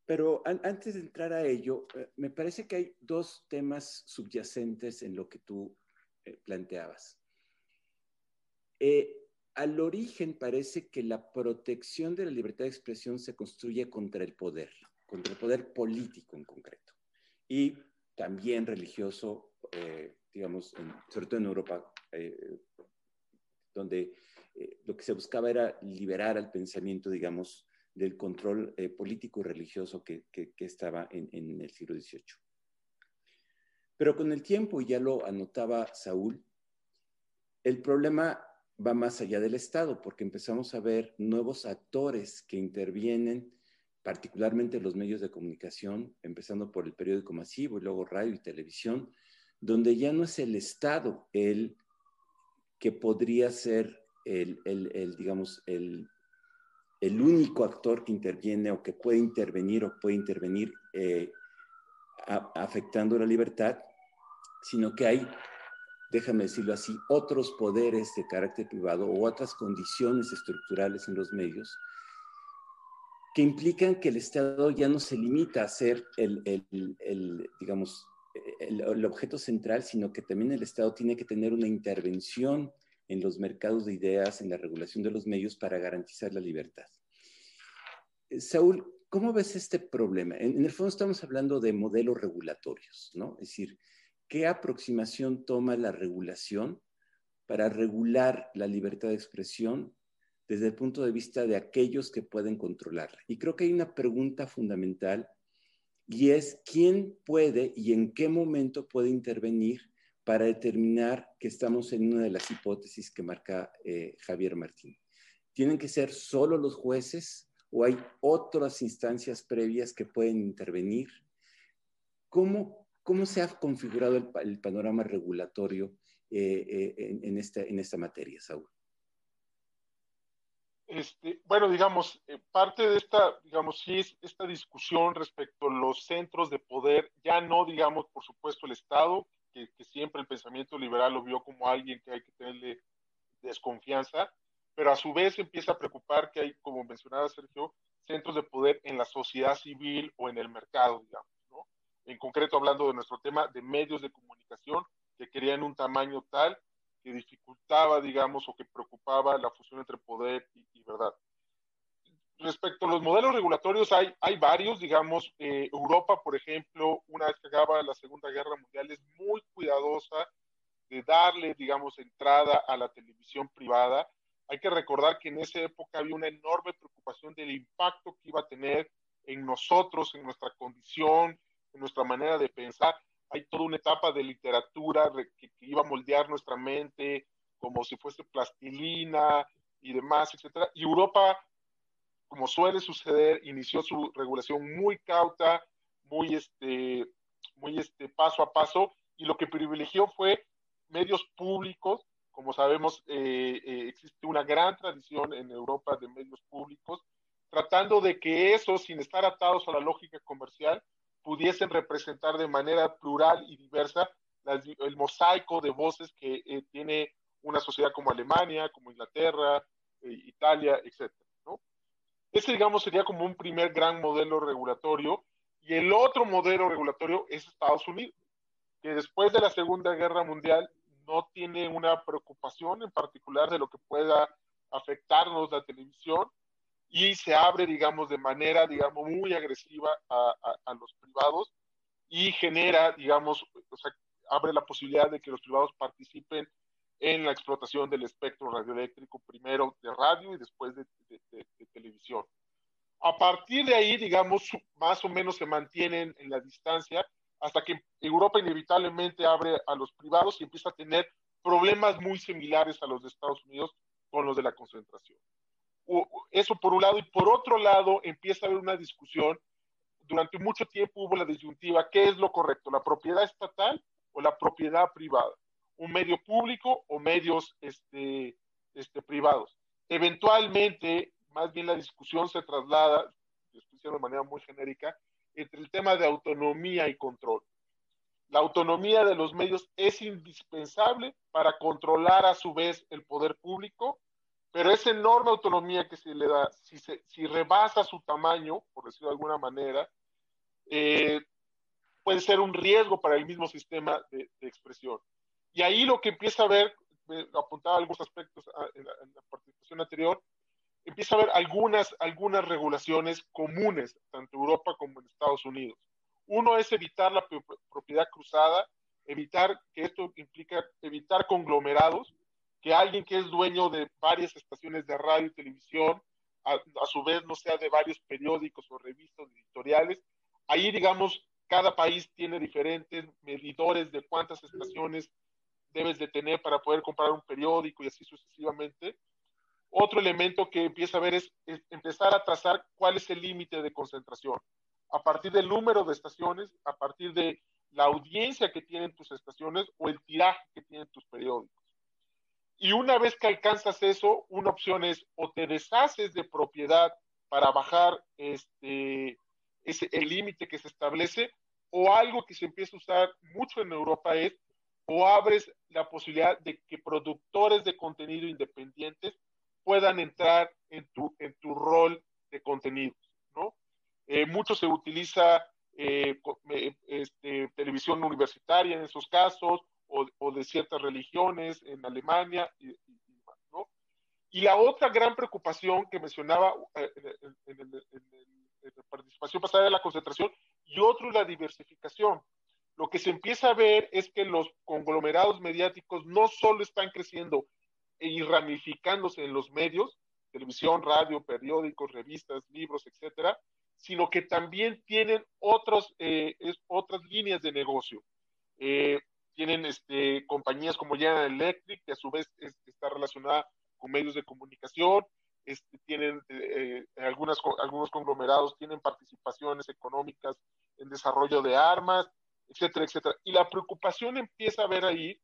Pero antes de entrar a ello, me parece que hay dos temas subyacentes en lo que tú planteabas al origen parece que la protección de la libertad de expresión se construye contra el poder, contra el poder político en concreto, y también religioso, eh, digamos, sobre todo en Europa, eh, donde eh, lo que se buscaba era liberar al pensamiento, digamos, del control político y religioso que, estaba en, en el siglo XVIII. Pero con el tiempo, y ya lo anotaba Saúl, el problema va más allá del Estado, porque empezamos a ver nuevos actores que intervienen, particularmente los medios de comunicación, empezando por el periódico masivo y luego radio y televisión, donde ya no es el Estado el que podría ser el, digamos, el, único actor que interviene o que puede intervenir o puede intervenir eh, afectando la libertad, sino que hay déjame decirlo así, otros poderes de carácter privado o otras condiciones estructurales en los medios que implican que el Estado ya no se limita a ser el, digamos, el, objeto central, sino que también el Estado tiene que tener una intervención en los mercados de ideas, en la regulación de los medios para garantizar la libertad. Saúl, ¿cómo ves este problema? En el fondo estamos hablando de modelos regulatorios, ¿no? Es decir, ¿Qué aproximación toma la regulación para regular la libertad de expresión desde el punto de vista de aquellos que pueden controlarla? Y creo que hay una pregunta fundamental y es quién puede y en qué momento puede intervenir para determinar que estamos en una de las hipótesis que marca eh, Javier Martín. ¿Tienen que ser solo los jueces o hay otras instancias previas que pueden intervenir? ¿Cómo ¿Cómo se ha configurado el, panorama regulatorio eh, eh, en, esta, materia, Saúl? Este, bueno, digamos, eh, parte de esta, digamos, sí es esta discusión respecto a los centros de poder, ya no, digamos, por supuesto, el Estado, que, siempre el pensamiento liberal lo vio como alguien que hay que tenerle desconfianza, pero a su vez empieza a preocupar que hay, como mencionaba Sergio, centros de poder en la sociedad civil o en el mercado, digamos en concreto hablando de nuestro tema de medios de comunicación que querían un tamaño tal que dificultaba, digamos, o que preocupaba la fusión entre poder y, verdad. Respecto a los modelos regulatorios, hay, hay varios, digamos, eh, Europa, por ejemplo, una vez que acaba la Segunda Guerra Mundial, es muy cuidadosa de darle, digamos, entrada a la televisión privada. Hay que recordar que en esa época había una enorme preocupación del impacto que iba a tener en nosotros, en nuestra condición, en nuestra manera de pensar. Hay toda una etapa de literatura que, iba a moldear nuestra mente como si fuese plastilina y demás, etcétera. Y Europa, como suele suceder, inició su regulación muy cauta, muy este, muy este paso a paso, y lo que privilegió fue medios públicos. Como sabemos, eh, eh, existe una gran tradición en Europa de medios públicos, tratando de que eso, sin estar atados a la lógica comercial, pudiesen representar de manera plural y diversa el mosaico de voces que eh, tiene una sociedad como Alemania, como Inglaterra, eh, Italia, etc. ¿no? Ese, digamos, sería como un primer gran modelo regulatorio. Y el otro modelo regulatorio es Estados Unidos, que después de la Segunda Guerra Mundial no tiene una preocupación en particular de lo que pueda afectarnos la televisión, y se abre, digamos, de manera, digamos, muy agresiva a, a, los privados y genera, digamos, o sea, abre la posibilidad de que los privados participen en la explotación del espectro radioeléctrico, primero de radio y después de, de, televisión. A partir de ahí, digamos, más o menos se mantienen en la distancia hasta que Europa inevitablemente abre a los privados y empieza a tener problemas muy similares a los de Estados Unidos con los de la concentración. Eso por un lado. Y por otro lado, empieza a haber una discusión. Durante mucho tiempo hubo la disyuntiva, ¿qué es lo correcto? ¿La propiedad estatal o la propiedad privada? ¿Un medio público o medios este, este, privados? Eventualmente, más bien la discusión se traslada, de manera muy genérica, entre el tema de autonomía y control. La autonomía de los medios es indispensable para controlar a su vez el poder público pero esa enorme autonomía que se le da, si, se, si rebasa su tamaño, por decirlo de alguna manera, eh, puede ser un riesgo para el mismo sistema de, expresión. Y ahí lo que empieza a ver apuntaba algunos aspectos en la, en la, participación anterior, empieza a haber algunas, algunas regulaciones comunes, tanto en Europa como en Estados Unidos. Uno es evitar la propiedad cruzada, evitar que esto implica evitar conglomerados, que alguien que es dueño de varias estaciones de radio y televisión, a, su vez no sea de varios periódicos o revistas editoriales. Ahí, digamos, cada país tiene diferentes medidores de cuántas estaciones debes de tener para poder comprar un periódico y así sucesivamente. Otro elemento que empieza a ver es, es empezar a trazar cuál es el límite de concentración. A partir del número de estaciones, a partir de la audiencia que tienen tus estaciones o el tiraje que tienen tus periódicos. Y una vez que alcanzas eso, una opción es o te deshaces de propiedad para bajar este, ese, el límite que se establece, o algo que se empieza a usar mucho en Europa es o abres la posibilidad de que productores de contenido independientes puedan entrar en tu, en tu rol de contenidos, ¿no? Eh, mucho se utiliza eh, este, televisión universitaria en esos casos, o, de ciertas religiones en Alemania y, y, la otra gran preocupación que mencionaba eh, en, la participación pasada de la concentración y otro la diversificación. Lo que se empieza a ver es que los conglomerados mediáticos no solo están creciendo y ramificándose en los medios, televisión, radio, periódicos, revistas, libros, etcétera, sino que también tienen otros, eh, es, otras líneas de negocio. Eh, tienen este, compañías como General Electric, que a su vez es, está relacionada con medios de comunicación, este, tienen eh, algunas, algunos conglomerados, tienen participaciones económicas en desarrollo de armas, etcétera, etcétera. Y la preocupación empieza a ver ahí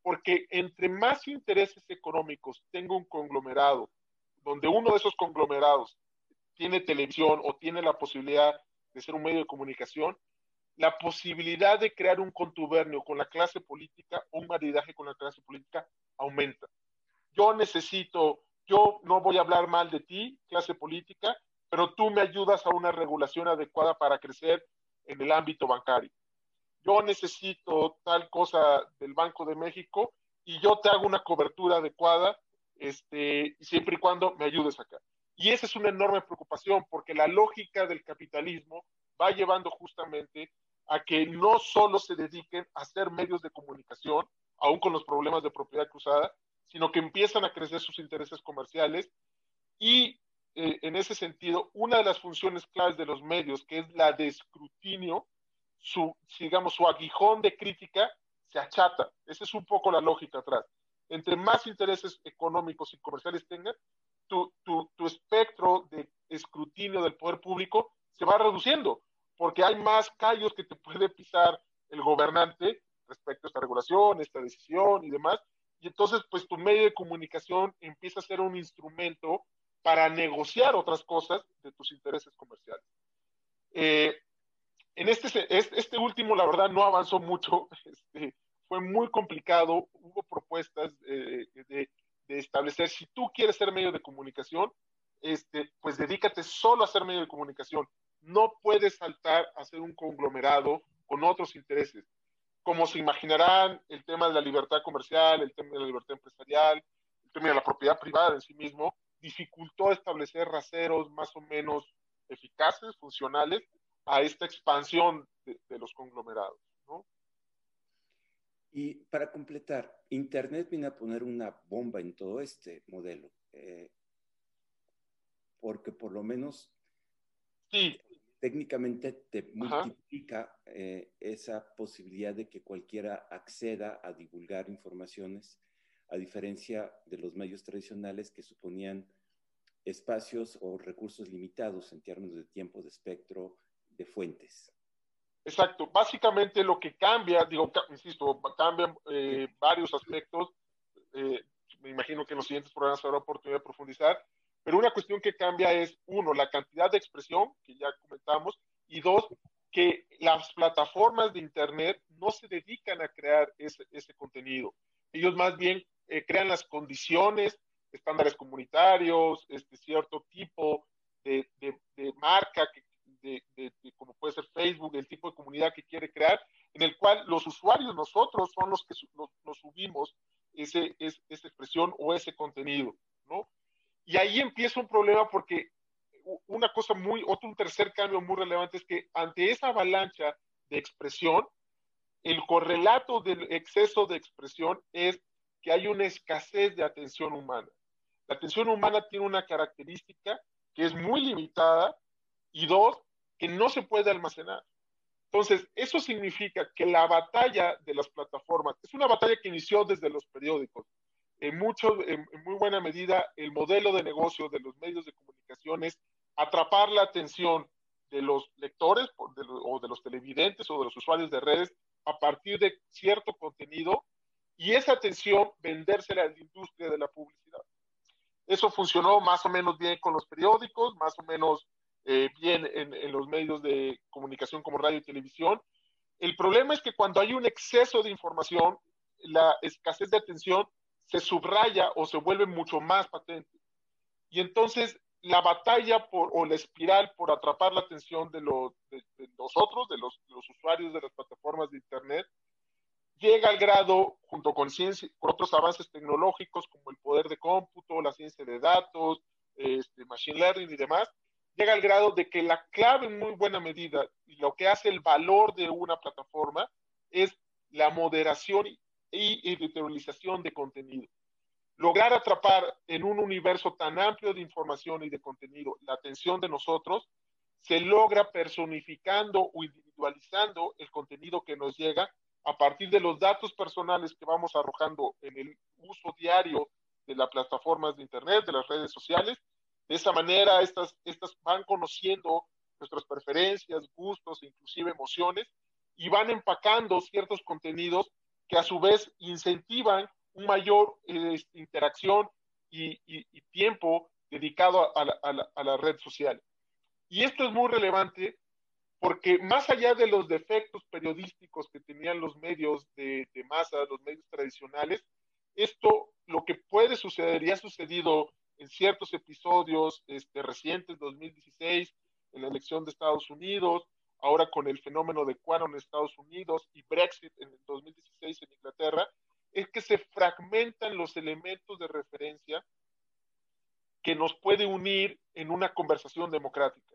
porque entre más intereses económicos tenga un conglomerado, donde uno de esos conglomerados tiene televisión o tiene la posibilidad de ser un medio de comunicación, la posibilidad de crear un contubernio con la clase política un maridaje con la clase política aumenta. Yo necesito, yo no voy a hablar mal de ti, clase política, pero tú me ayudas a una regulación adecuada para crecer en el ámbito bancario. Yo necesito tal cosa del Banco de México y yo te hago una cobertura adecuada, este, siempre y cuando me ayudes acá. Y esa es una enorme preocupación porque la lógica del capitalismo va llevando justamente a que no solo se dediquen a hacer medios de comunicación, aún con los problemas de propiedad cruzada, sino que empiezan a crecer sus intereses comerciales y eh, en ese sentido, una de las funciones claves de los medios, que es la de escrutinio, su, digamos, su aguijón de crítica se achata. Esa es un poco la lógica atrás. Entre más intereses económicos y comerciales tengan, tu, tu, tu espectro de escrutinio del poder público se va reduciendo porque hay más callos que te puede pisar el gobernante respecto a esta regulación, esta decisión y demás. Y entonces, pues tu medio de comunicación empieza a ser un instrumento para negociar otras cosas de tus intereses comerciales. Eh, en este, este último, la verdad, no avanzó mucho, este, fue muy complicado, hubo propuestas eh, de, de, establecer, si tú quieres ser medio de comunicación, este, pues dedícate solo a ser medio de comunicación, no puede saltar a ser un conglomerado con otros intereses. Como se imaginarán, el tema de la libertad comercial, el tema de la libertad empresarial, el tema de la propiedad privada en sí mismo, dificultó establecer raseros más o menos eficaces, funcionales, a esta expansión de, de los conglomerados. ¿no? Y para completar, Internet viene a poner una bomba en todo este modelo, eh, porque por lo menos sí técnicamente te multiplica eh, esa posibilidad de que cualquiera acceda a divulgar informaciones, a diferencia de los medios tradicionales que suponían espacios o recursos limitados en términos de tiempo, de espectro, de fuentes. Exacto. Básicamente lo que cambia, digo, insisto, cambian eh, varios aspectos. Eh, me imagino que en los siguientes programas habrá oportunidad de profundizar, pero una cuestión que cambia es, uno, la cantidad de expresión, que ya comentamos, y dos, que las plataformas de Internet no se dedican a crear ese, ese contenido. Ellos más bien eh, crean las condiciones, estándares comunitarios, este cierto tipo de, de, de marca, que, de, como puede ser Facebook, el tipo de comunidad que quiere crear, en el cual los usuarios, nosotros, son los que nos, subimos ese, esa expresión o ese contenido, ¿no? Y ahí empieza un problema porque una cosa muy, otro un tercer cambio muy relevante es que ante esa avalancha de expresión, el correlato del exceso de expresión es que hay una escasez de atención humana. La atención humana tiene una característica que es muy limitada y dos, que no se puede almacenar. Entonces, eso significa que la batalla de las plataformas es una batalla que inició desde los periódicos. En, mucho, en, muy buena medida, el modelo de negocio de los medios de comunicación es atrapar la atención de los lectores o de los televidentes o de los usuarios de redes a partir de cierto contenido y esa atención vendérsela a la industria de la publicidad. Eso funcionó más o menos bien con los periódicos, más o menos eh, bien en, los medios de comunicación como radio y televisión. El problema es que cuando hay un exceso de información, la escasez de atención se subraya o se vuelve mucho más patente. Y entonces la batalla por, o la espiral por atrapar la atención de, los de, nosotros, de los, los, usuarios de las plataformas de Internet, llega al grado, junto con, ciencia, con otros avances tecnológicos como el poder de cómputo, la ciencia de datos, este, machine learning y demás, llega al grado de que la clave en muy buena medida y lo que hace el valor de una plataforma es la moderación y editorialización de contenido. Lograr atrapar en un universo tan amplio de información y de contenido la atención de nosotros se logra personificando o individualizando el contenido que nos llega a partir de los datos personales que vamos arrojando en el uso diario de las plataformas de Internet, de las redes sociales. De esa manera, estas, estas van conociendo nuestras preferencias, gustos e inclusive emociones y van empacando ciertos contenidos que a su vez incentivan una mayor eh, interacción y, tiempo dedicado a la, a la red social. Y esto es muy relevante porque más allá de los defectos periodísticos que tenían los medios de, masa, los medios tradicionales, esto lo que puede suceder y ha sucedido en ciertos episodios este, recientes, 2016, en la elección de Estados Unidos, ahora con el fenómeno de Quano en Estados Unidos y Brexit en el 2016 en Inglaterra, es que se fragmentan los elementos de referencia que nos puede unir en una conversación democrática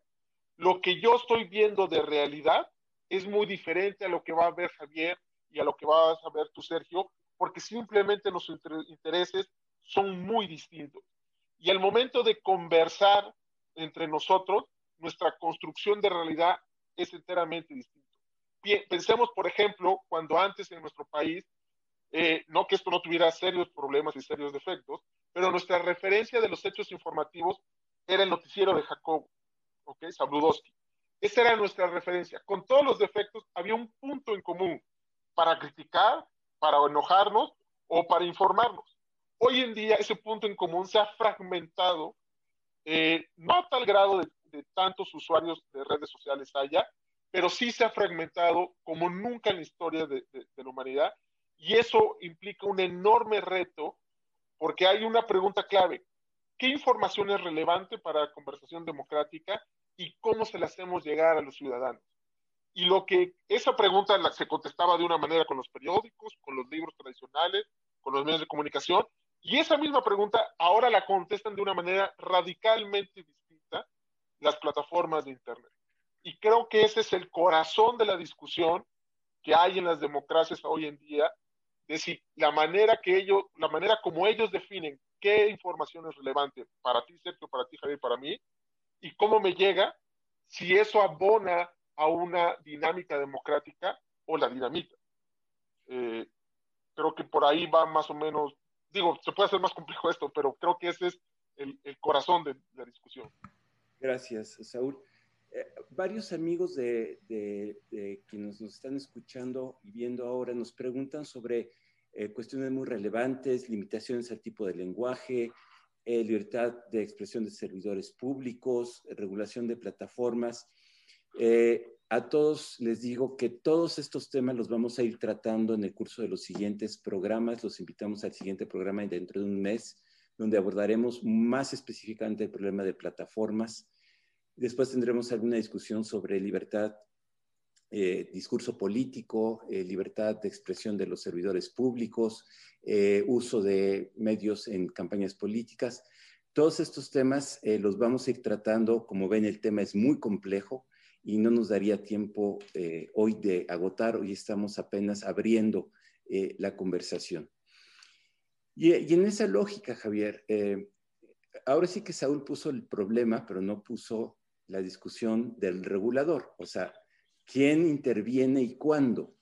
lo que yo estoy viendo de realidad es muy diferente a lo que va a ver Javier y a lo que vas a ver tú, Sergio, porque simplemente nuestros intereses son muy distintos. Y al momento de conversar entre nosotros, nuestra construcción de realidad es enteramente distinta. Pensemos, por ejemplo, cuando antes en nuestro país, eh, no que esto no tuviera serios problemas y serios defectos, pero nuestra referencia de los hechos informativos era el noticiero de Jacobo. ¿ok? Sabludowski. Esa era nuestra referencia. Con todos los defectos, había un punto en común para criticar, para enojarnos o para informarnos. Hoy en día ese punto en común se ha fragmentado, eh, no a tal grado de, tantos usuarios de redes sociales haya, pero sí se ha fragmentado como nunca en la historia de, la humanidad. Y eso implica un enorme reto porque hay una pregunta clave. ¿Qué información es relevante para la conversación democrática y cómo se la hacemos llegar a los ciudadanos. Y lo que esa pregunta la, se contestaba de una manera con los periódicos, con los libros tradicionales, con los medios de comunicación, y esa misma pregunta ahora la contestan de una manera radicalmente distinta las plataformas de Internet. Y creo que ese es el corazón de la discusión que hay en las democracias hoy en día, de si la manera que ellos, la manera como ellos definen qué información es relevante para ti, Sergio, para ti, Javier, para mí, y cómo me llega, si eso abona a una dinámica democrática o la dinamita. Eh, creo que por ahí va más o menos, digo, se puede hacer más complejo esto, pero creo que ese es el, corazón de, la discusión. Gracias, Saúl. Eh, varios amigos de, quienes nos están escuchando y viendo ahora nos preguntan sobre eh, cuestiones muy relevantes, limitaciones al tipo de lenguaje, eh, libertad de expresión de servidores públicos, regulación de plataformas. Eh, a todos les digo que todos estos temas los vamos a ir tratando en el curso de los siguientes programas. Los invitamos al siguiente programa dentro de un mes, donde abordaremos más específicamente el problema de plataformas. Después tendremos alguna discusión sobre libertad eh, discurso político, eh, libertad de expresión de los servidores públicos, uso de medios en campañas políticas. Todos estos temas los vamos a ir tratando. Como ven, el tema es muy complejo y no nos daría tiempo hoy de agotar. Hoy estamos apenas abriendo la conversación. Y, y, en esa lógica, Javier, ahora sí que Saúl puso el problema, pero no puso la discusión del regulador, o sea, quién interviene y cuándo.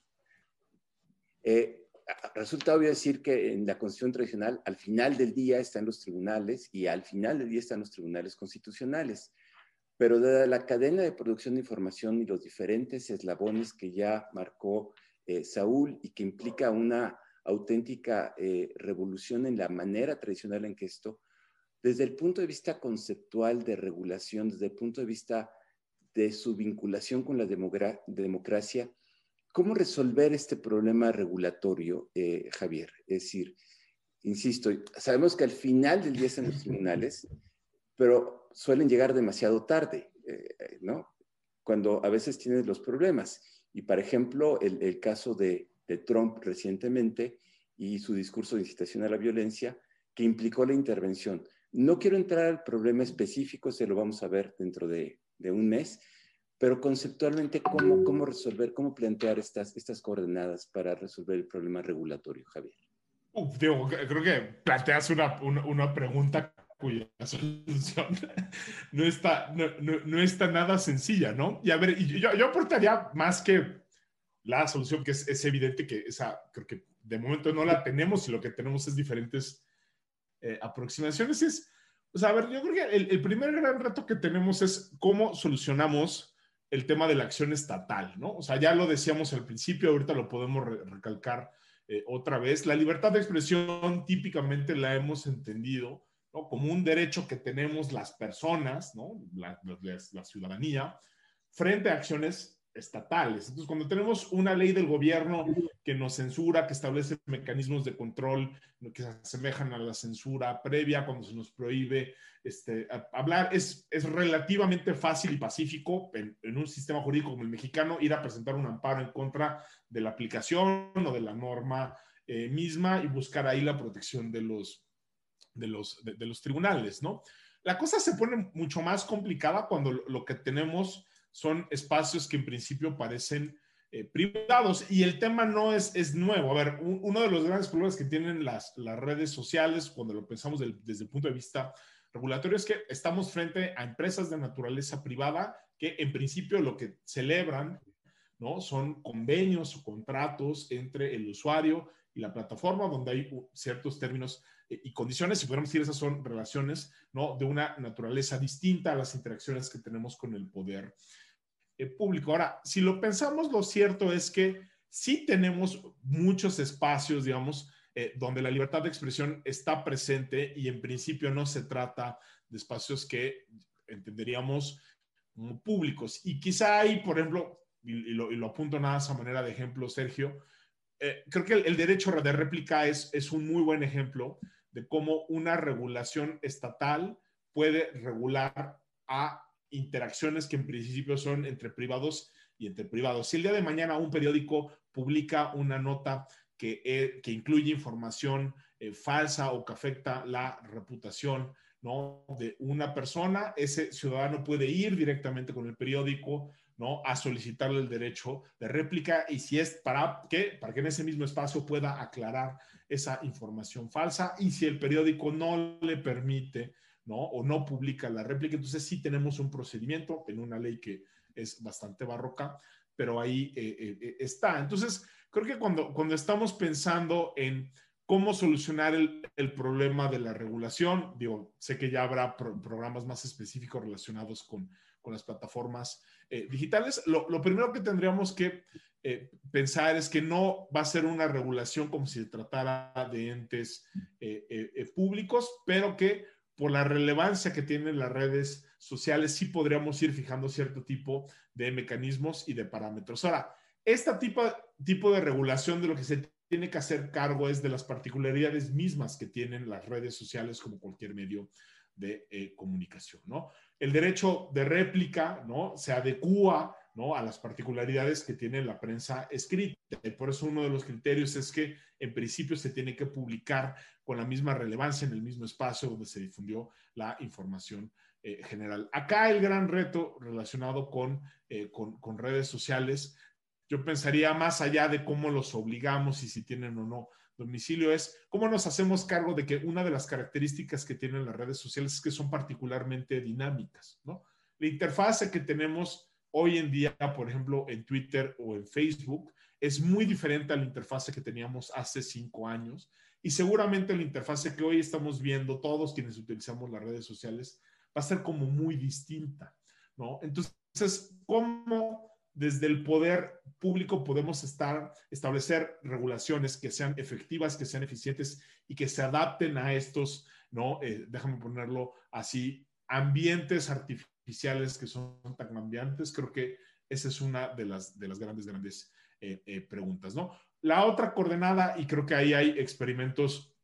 Eh, resulta obvio decir que en la Constitución tradicional, al final del día están los tribunales y al final del día están los tribunales constitucionales. Pero de la cadena de producción de información y los diferentes eslabones que ya marcó eh, Saúl y que implica una auténtica eh, revolución en la manera tradicional en que esto desde el punto de vista conceptual de regulación, desde el punto de vista de su vinculación con la democracia, ¿cómo resolver este problema regulatorio, eh, Javier? Es decir, insisto, sabemos que al final del día están los tribunales, pero suelen llegar demasiado tarde, eh, ¿no? Cuando a veces tienen los problemas. Y, por ejemplo, el, caso de, de Trump recientemente y su discurso de incitación a la violencia, que implicó la intervención no quiero entrar al problema específico, se lo vamos a ver dentro de, un mes, pero conceptualmente, ¿cómo, cómo resolver, cómo plantear estas, estas coordenadas para resolver el problema regulatorio, Javier? creo que planteas una, una, pregunta cuya solución no está, no, está nada sencilla, ¿no? Y a ver, yo, yo aportaría más que la solución, que es, es, evidente que esa, creo que de momento no la tenemos y lo que tenemos es diferentes eh, aproximaciones es, o sea, a ver, yo creo que el, primer gran reto que tenemos es cómo solucionamos el tema de la acción estatal, ¿no? O sea, ya lo decíamos al principio, ahorita lo podemos recalcar eh, otra vez. La libertad de expresión típicamente la hemos entendido ¿no? como un derecho que tenemos las personas, ¿no? la, la ciudadanía, frente a acciones estatales. Entonces, cuando tenemos una ley del gobierno que nos censura, que establece mecanismos de control que se asemejan a la censura previa, cuando se nos prohíbe este, hablar, es, es relativamente fácil y pacífico en, un sistema jurídico como el mexicano ir a presentar un amparo en contra de la aplicación o de la norma eh, misma y buscar ahí la protección de los, de los, de, los tribunales, ¿no? La cosa se pone mucho más complicada cuando lo que tenemos son espacios que en principio parecen eh, privados. Y el tema no es, es nuevo. A ver, uno de los grandes problemas que tienen las, las redes sociales cuando lo pensamos desde el punto de vista regulatorio es que estamos frente a empresas de naturaleza privada que en principio lo que celebran ¿no? son convenios o contratos entre el usuario y la plataforma donde hay ciertos términos eh, y condiciones, si podemos decir, esas son relaciones ¿no? de una naturaleza distinta a las interacciones que tenemos con el poder eh, público. Ahora, si lo pensamos, lo cierto es que sí tenemos muchos espacios, digamos, eh, donde la libertad de expresión está presente y en principio no se trata de espacios que entenderíamos como públicos. Y quizá hay, por ejemplo, y, lo, apunto nada a manera de ejemplo, Sergio, eh, creo que el, el, derecho de réplica es, es un muy buen ejemplo de cómo una regulación estatal puede regular a interacciones que en principio son entre privados y entre privados. Si el día de mañana un periódico publica una nota que, eh, que incluye información eh, falsa o que afecta la reputación ¿no? de una persona, ese ciudadano puede ir directamente con el periódico ¿no? a solicitarle el derecho de réplica y si es para que, para que en ese mismo espacio pueda aclarar esa información falsa y si el periódico no le permite ¿no? O no publica la réplica. Entonces sí tenemos un procedimiento en una ley que es bastante barroca, pero ahí eh, eh, eh, está. Entonces, creo que cuando, cuando estamos pensando en cómo solucionar el, el problema de la regulación, digo, sé que ya habrá programas más específicos relacionados con, con las plataformas digitales, lo, lo, primero que tendríamos que pensar es que no va a ser una regulación como si se tratara de entes públicos, pero que por la relevancia que tienen las redes sociales, sí podríamos ir fijando cierto tipo de mecanismos y de parámetros. Ahora, este tipo, tipo de regulación de lo que se tiene que hacer cargo es de las particularidades mismas que tienen las redes sociales como cualquier medio de eh, comunicación, ¿no? El derecho de réplica, ¿no? Se adecúa ¿no? a las particularidades que tiene la prensa escrita. Y por eso uno de los criterios es que en principio se tiene que publicar con la misma relevancia en el mismo espacio donde se difundió la información eh, general. Acá el gran reto relacionado eh, con, con, redes sociales, yo pensaría más allá de cómo los obligamos y si tienen o no domicilio, es cómo nos hacemos cargo de que una de las características que tienen las redes sociales es que son particularmente dinámicas. La interfase que tenemos hoy en día, por ejemplo, en Twitter o en Facebook, es muy diferente a la interfase que teníamos hace cinco años y seguramente la interfase que hoy estamos viendo todos quienes utilizamos las redes sociales va a ser como muy distinta, ¿no? Entonces, ¿cómo desde el poder público podemos estar, establecer regulaciones que sean efectivas, que sean eficientes y que se adapten a estos, ¿no? Eh, déjame ponerlo así, ambientes artificiales oficiales que son tan cambiantes? Creo que esa es una de las, de las grandes, grandes eh, eh, preguntas, ¿no? La otra coordenada, y creo que ahí hay experimentos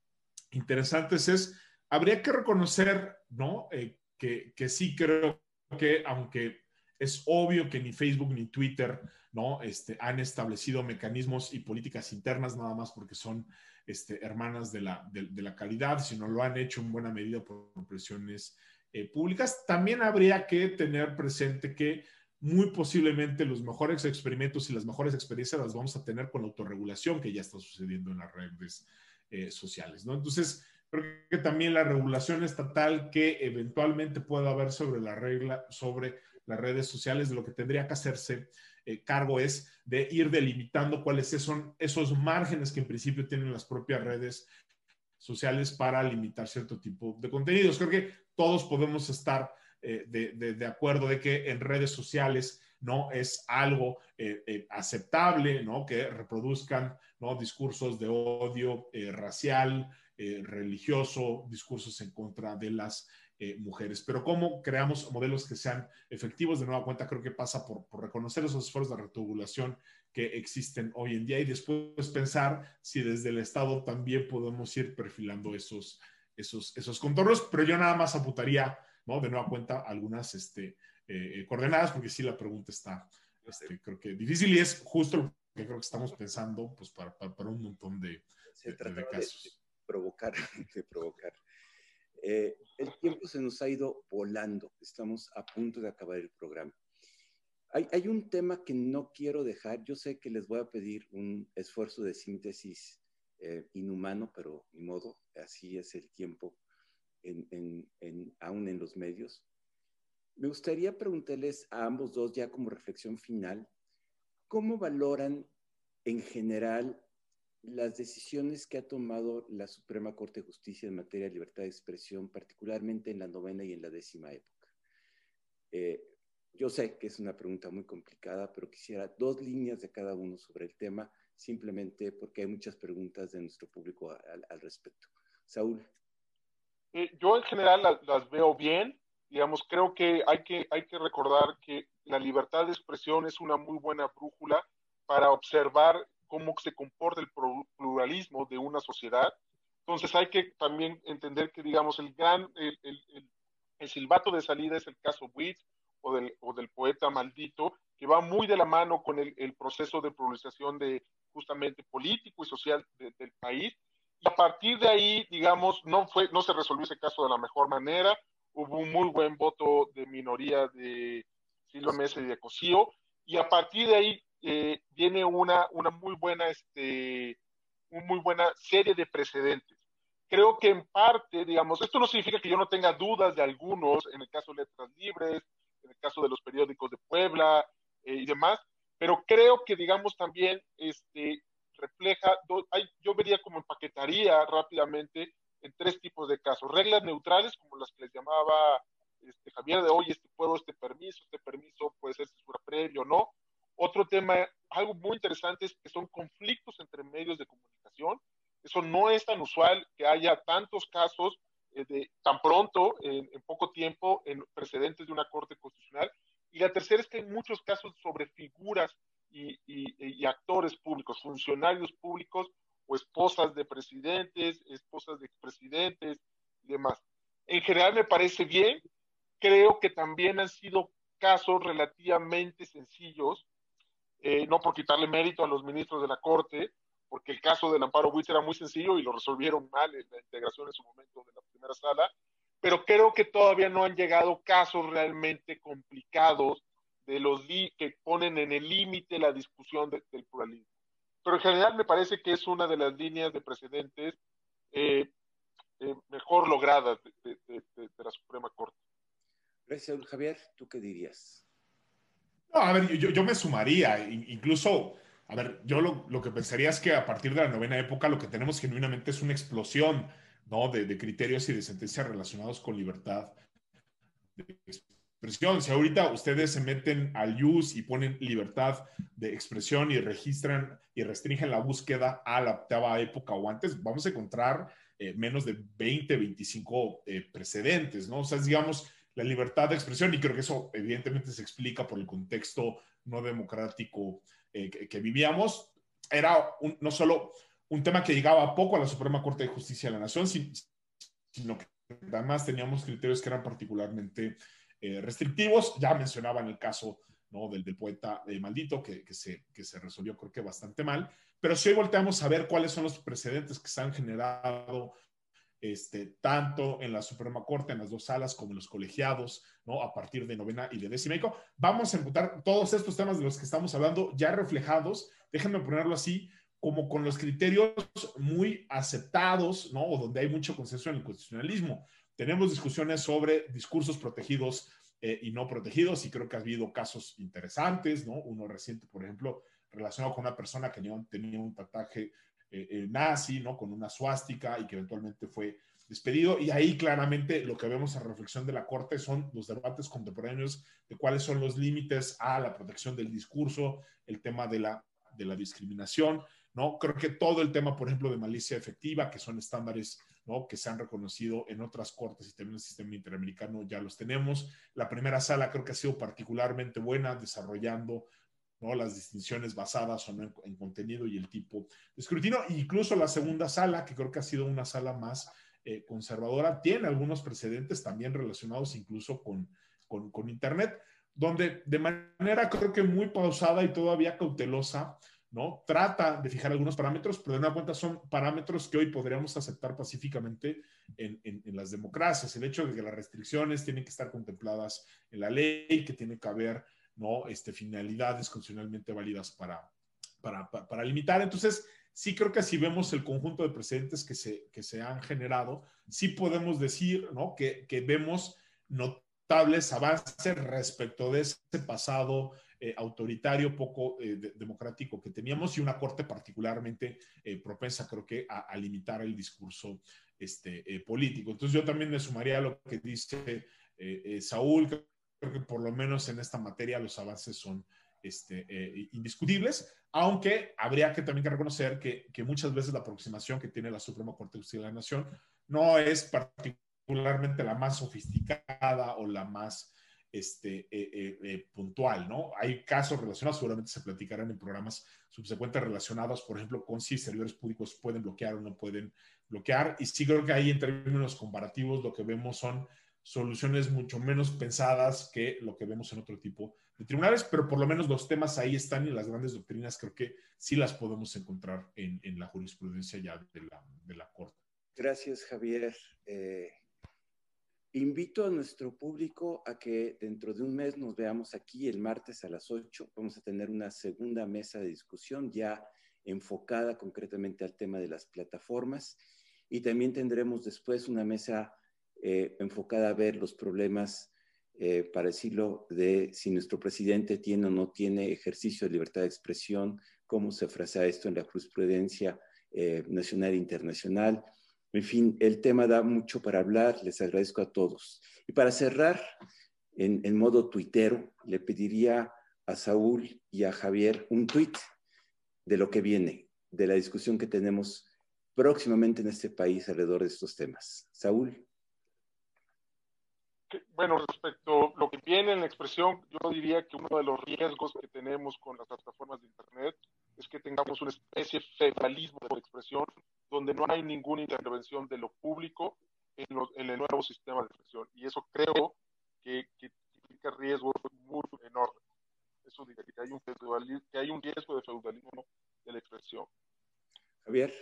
interesantes, es, habría que reconocer, ¿no? Eh, que, que, sí creo que, aunque es obvio que ni Facebook ni Twitter, ¿no? Este, han establecido mecanismos y políticas internas nada más porque son este, hermanas de la, de, la calidad, sino lo han hecho en buena medida por presiones eh, públicas. También habría que tener presente que muy posiblemente los mejores experimentos y las mejores experiencias las vamos a tener con la autorregulación que ya está sucediendo en las redes eh, sociales, ¿no? Entonces, creo que también la regulación estatal que eventualmente pueda haber sobre la regla, sobre las redes sociales, de lo que tendría que hacerse eh, cargo es de ir delimitando cuáles son esos márgenes que en principio tienen las propias redes sociales para limitar cierto tipo de contenidos. Creo que todos podemos estar eh, de, acuerdo de que en redes sociales no es algo eh, eh, aceptable, ¿no? Que reproduzcan, ¿no? Discursos de odio racial, religioso, discursos en contra de las mujeres. Pero cómo creamos modelos que sean efectivos, de nueva cuenta, creo que pasa por, por reconocer esos esfuerzos de retubulación que existen hoy en día y después pensar si desde el Estado también podemos ir perfilando esos, esos, esos contornos, pero yo nada más apuntaría, ¿no? De nueva cuenta, algunas este, eh, eh, coordenadas, porque sí la pregunta está, este, creo que difícil y es justo lo que creo que estamos pensando, pues para, para, un montón de, de, casos. De, provocar, de provocar. Eh, el tiempo se nos ha ido volando, estamos a punto de acabar el programa. Hay, hay, un tema que no quiero dejar, yo sé que les voy a pedir un esfuerzo de síntesis inhumano, pero ni modo, así es el tiempo en, aún en los medios. Me gustaría preguntarles a ambos dos, ya como reflexión final, ¿cómo valoran en general las decisiones que ha tomado la Suprema Corte de Justicia en materia de libertad de expresión, particularmente en la novena y en la décima época? Eh, yo sé que es una pregunta muy complicada, pero quisiera dos líneas de cada uno sobre el tema, simplemente porque hay muchas preguntas de nuestro público al respecto. Saúl. Eh, yo en general las, veo bien. Digamos, creo que hay, que hay que recordar que la libertad de expresión es una muy buena brújula para observar cómo se comporta el pluralismo de una sociedad. Entonces hay que también entender que, digamos, el gran, el, el, silbato de salida es el caso Witt o del, o del poeta maldito, que va muy de la mano con el, proceso de pluralización de justamente político y social del país y a partir de ahí, digamos, no, fue, no se resolvió ese caso de la mejor manera. Hubo un muy buen voto de minoría de Silvio Mesa y de Cosío. Y a partir de ahí eh, viene una, una muy buena, este, una muy buena serie de precedentes. Creo que en parte, digamos, esto no significa que yo no tenga dudas de algunos, en el caso de Letras Libres, en el caso de los periódicos de Puebla eh, y demás, pero creo que, digamos, también este, refleja, yo vería como empaquetaría rápidamente en tres tipos de casos. Reglas neutrales, como las que les llamaba este, Javier de hoy, este puedo, este permiso, este permiso puede ser censura previo o no. Otro tema, algo muy interesante es que son conflictos entre medios de comunicación. Eso no es tan usual que haya tantos casos de, tan pronto, en, en, poco tiempo, en precedentes de una Corte Constitucional. Y la tercera es que hay muchos casos sobre figuras y, actores públicos, funcionarios públicos o esposas de presidentes, esposas de expresidentes y demás. En general me parece bien. Creo que también han sido casos relativamente sencillos, eh, no por quitarle mérito a los ministros de la Corte, porque el caso del Amparo Buitz era muy sencillo y lo resolvieron mal en la integración en su momento de la primera sala, pero creo que todavía no han llegado casos realmente complicados de los que ponen en el límite la discusión del pluralismo. Pero en general me parece que es una de las líneas de precedentes eh, eh, mejor logradas de, la Suprema Corte. Gracias, Javier. ¿Tú qué dirías? No, a ver, yo, yo me sumaría, incluso, a ver, yo lo, que pensaría es que a partir de la novena época lo que tenemos genuinamente es una explosión, ¿no? De, de criterios y de sentencias relacionados con libertad de expresión. Si ahorita ustedes se meten al use y ponen libertad de expresión y registran y restringen la búsqueda a la octava época o antes, vamos a encontrar eh, menos de 20, 25 eh, precedentes, ¿no? O sea, digamos, la libertad de expresión, y creo que eso evidentemente se explica por el contexto no democrático eh, que, vivíamos, era no solo un tema que llegaba poco a la Suprema Corte de Justicia de la Nación, sino que además teníamos criterios que eran particularmente restrictivos. Ya mencionaba en el caso ¿no? del, del poeta maldito, que, que, se, que se resolvió creo que bastante mal. Pero si hoy volteamos a ver cuáles son los precedentes que se han generado este, tanto en la Suprema Corte, en las dos salas, como en los colegiados, ¿no? A partir de novena y de décima. Vamos a encontrar todos estos temas de los que estamos hablando ya reflejados, déjenme ponerlo así, como con los criterios muy aceptados, ¿no? O donde hay mucho consenso en el constitucionalismo. Tenemos discusiones sobre discursos protegidos eh, y no protegidos, y creo que ha habido casos interesantes, ¿no? Uno reciente, por ejemplo, relacionado con una persona que tenía un tatuaje eh, eh, nazi, ¿no? Con una suástica y que eventualmente fue despedido. Y ahí claramente lo que vemos a reflexión de la Corte son los debates contemporáneos de cuáles son los límites a la protección del discurso, el tema de la, de la discriminación, ¿no? Creo que todo el tema, por ejemplo, de malicia efectiva, que son estándares, ¿no? Que se han reconocido en otras cortes y también en el sistema interamericano, ya los tenemos. La primera sala creo que ha sido particularmente buena desarrollando ¿no? las distinciones basadas en, en, contenido y el tipo de escrutinio. Incluso la segunda sala, que creo que ha sido una sala más eh, conservadora, tiene algunos precedentes también relacionados incluso con, con, con, Internet, donde de manera creo que muy pausada y todavía cautelosa, ¿no? Trata de fijar algunos parámetros, pero de una cuenta son parámetros que hoy podríamos aceptar pacíficamente en, en, en, las democracias. El hecho de que las restricciones tienen que estar contempladas en la ley, que tiene que haber ¿no? Este, finalidades constitucionalmente válidas para, para, para, limitar. Entonces, sí creo que si vemos el conjunto de precedentes que se, que se han generado, sí podemos decir ¿no? que, que vemos notables avances respecto de ese pasado eh, autoritario, poco eh, democrático que teníamos y una corte particularmente eh, propensa, creo que, a, a, limitar el discurso este, político. Entonces yo también me sumaría a lo que dice Saúl, creo que por lo menos en esta materia los avances son este, eh, indiscutibles, aunque habría que también reconocer que, que, muchas veces la aproximación que tiene la Suprema Corte de Justicia de la Nación no es particularmente la más sofisticada o la más este, eh, eh, puntual, ¿no? Hay casos relacionados, seguramente se platicarán en programas subsecuentes relacionados, por ejemplo, con si servidores públicos pueden bloquear o no pueden bloquear, y sí creo que ahí en términos comparativos lo que vemos son soluciones mucho menos pensadas que lo que vemos en otro tipo de tribunales, pero por lo menos los temas ahí están y las grandes doctrinas creo que sí las podemos encontrar en, en la jurisprudencia ya de la, de la Corte. Gracias, Javier. Eh, invito a nuestro público a que dentro de un mes nos veamos aquí el martes a las 8. Vamos a tener una segunda mesa de discusión ya enfocada concretamente al tema de las plataformas y también tendremos después una mesa eh, enfocada a ver los problemas, eh, para decirlo, de si nuestro presidente tiene o no tiene ejercicio de libertad de expresión, cómo se frasea esto en la jurisprudencia eh, nacional e internacional. En fin, el tema da mucho para hablar, les agradezco a todos. Y para cerrar, en, en modo tuitero, le pediría a Saúl y a Javier un tuit de lo que viene, de la discusión que tenemos próximamente en este país alrededor de estos temas. Saúl bueno, respecto a lo que viene en la expresión, yo diría que uno de los riesgos que tenemos con las plataformas de Internet es que tengamos una especie de federalismo de expresión donde no hay ninguna intervención de lo público en, en el nuevo sistema de expresión. Y eso creo que, que implica riesgos muy enorme. Eso diría que hay un, que hay un riesgo de feudalismo de la expresión. Javier.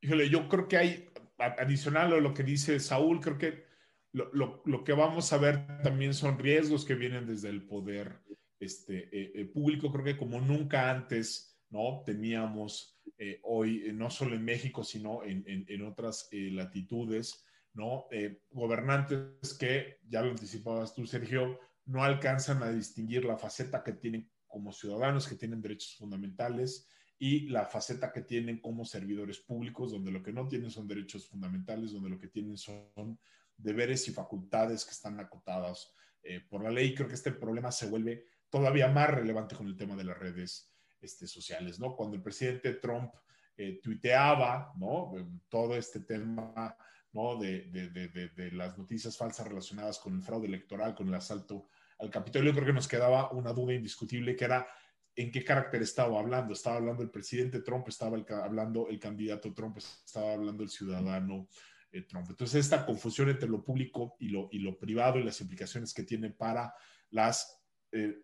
Híjole, yo creo que hay, adicional a lo que dice Saúl, creo que lo, lo, lo, que vamos a ver también son riesgos que vienen desde el poder este, eh, eh, público. Creo que como nunca antes, ¿no? Teníamos eh, hoy, no solo en México, sino en, en, en otras latitudes, ¿no? gobernantes que, ya lo anticipabas tú, Sergio, no alcanzan a distinguir la faceta que tienen como ciudadanos, que tienen derechos fundamentales, y la faceta que tienen como servidores públicos, donde lo que no tienen son derechos fundamentales, donde lo que tienen son deberes y facultades que están acotadas eh, por la ley. Creo que este problema se vuelve todavía más relevante con el tema de las redes este, sociales, ¿no? Cuando el presidente Trump eh, tuiteaba, ¿no? Todo este tema, ¿no? De, las noticias falsas relacionadas con el fraude electoral, con el asalto al Capitolio, creo que nos quedaba una duda indiscutible que era en qué carácter estaba hablando. Estaba hablando el presidente Trump, estaba hablando el candidato Trump, estaba hablando el ciudadano eh, Trump. Entonces, esta confusión entre lo público y lo, y lo privado y las implicaciones que tiene para las eh,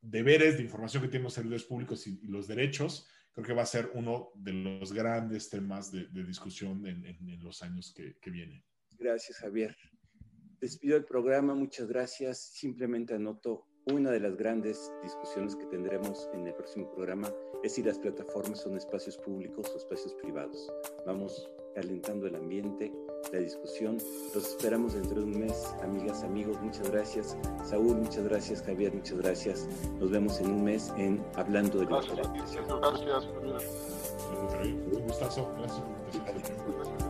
deberes de información que tienen los servidores públicos y, los derechos, creo que va a ser uno de los grandes temas de, discusión en, en, los años que, que vienen. Gracias, Javier. Despido el programa, muchas gracias. Simplemente anoto una de las grandes discusiones que tendremos en el próximo programa es si las plataformas son espacios públicos o espacios privados. Vamos calentando el ambiente, la discusión. Los esperamos dentro de un mes, amigas, amigos. Muchas gracias. Saúl, muchas gracias. Javier, muchas gracias. Nos vemos en un mes en Hablando de Gracias, gracias, gracias. Un gustazo. Gracias. gracias.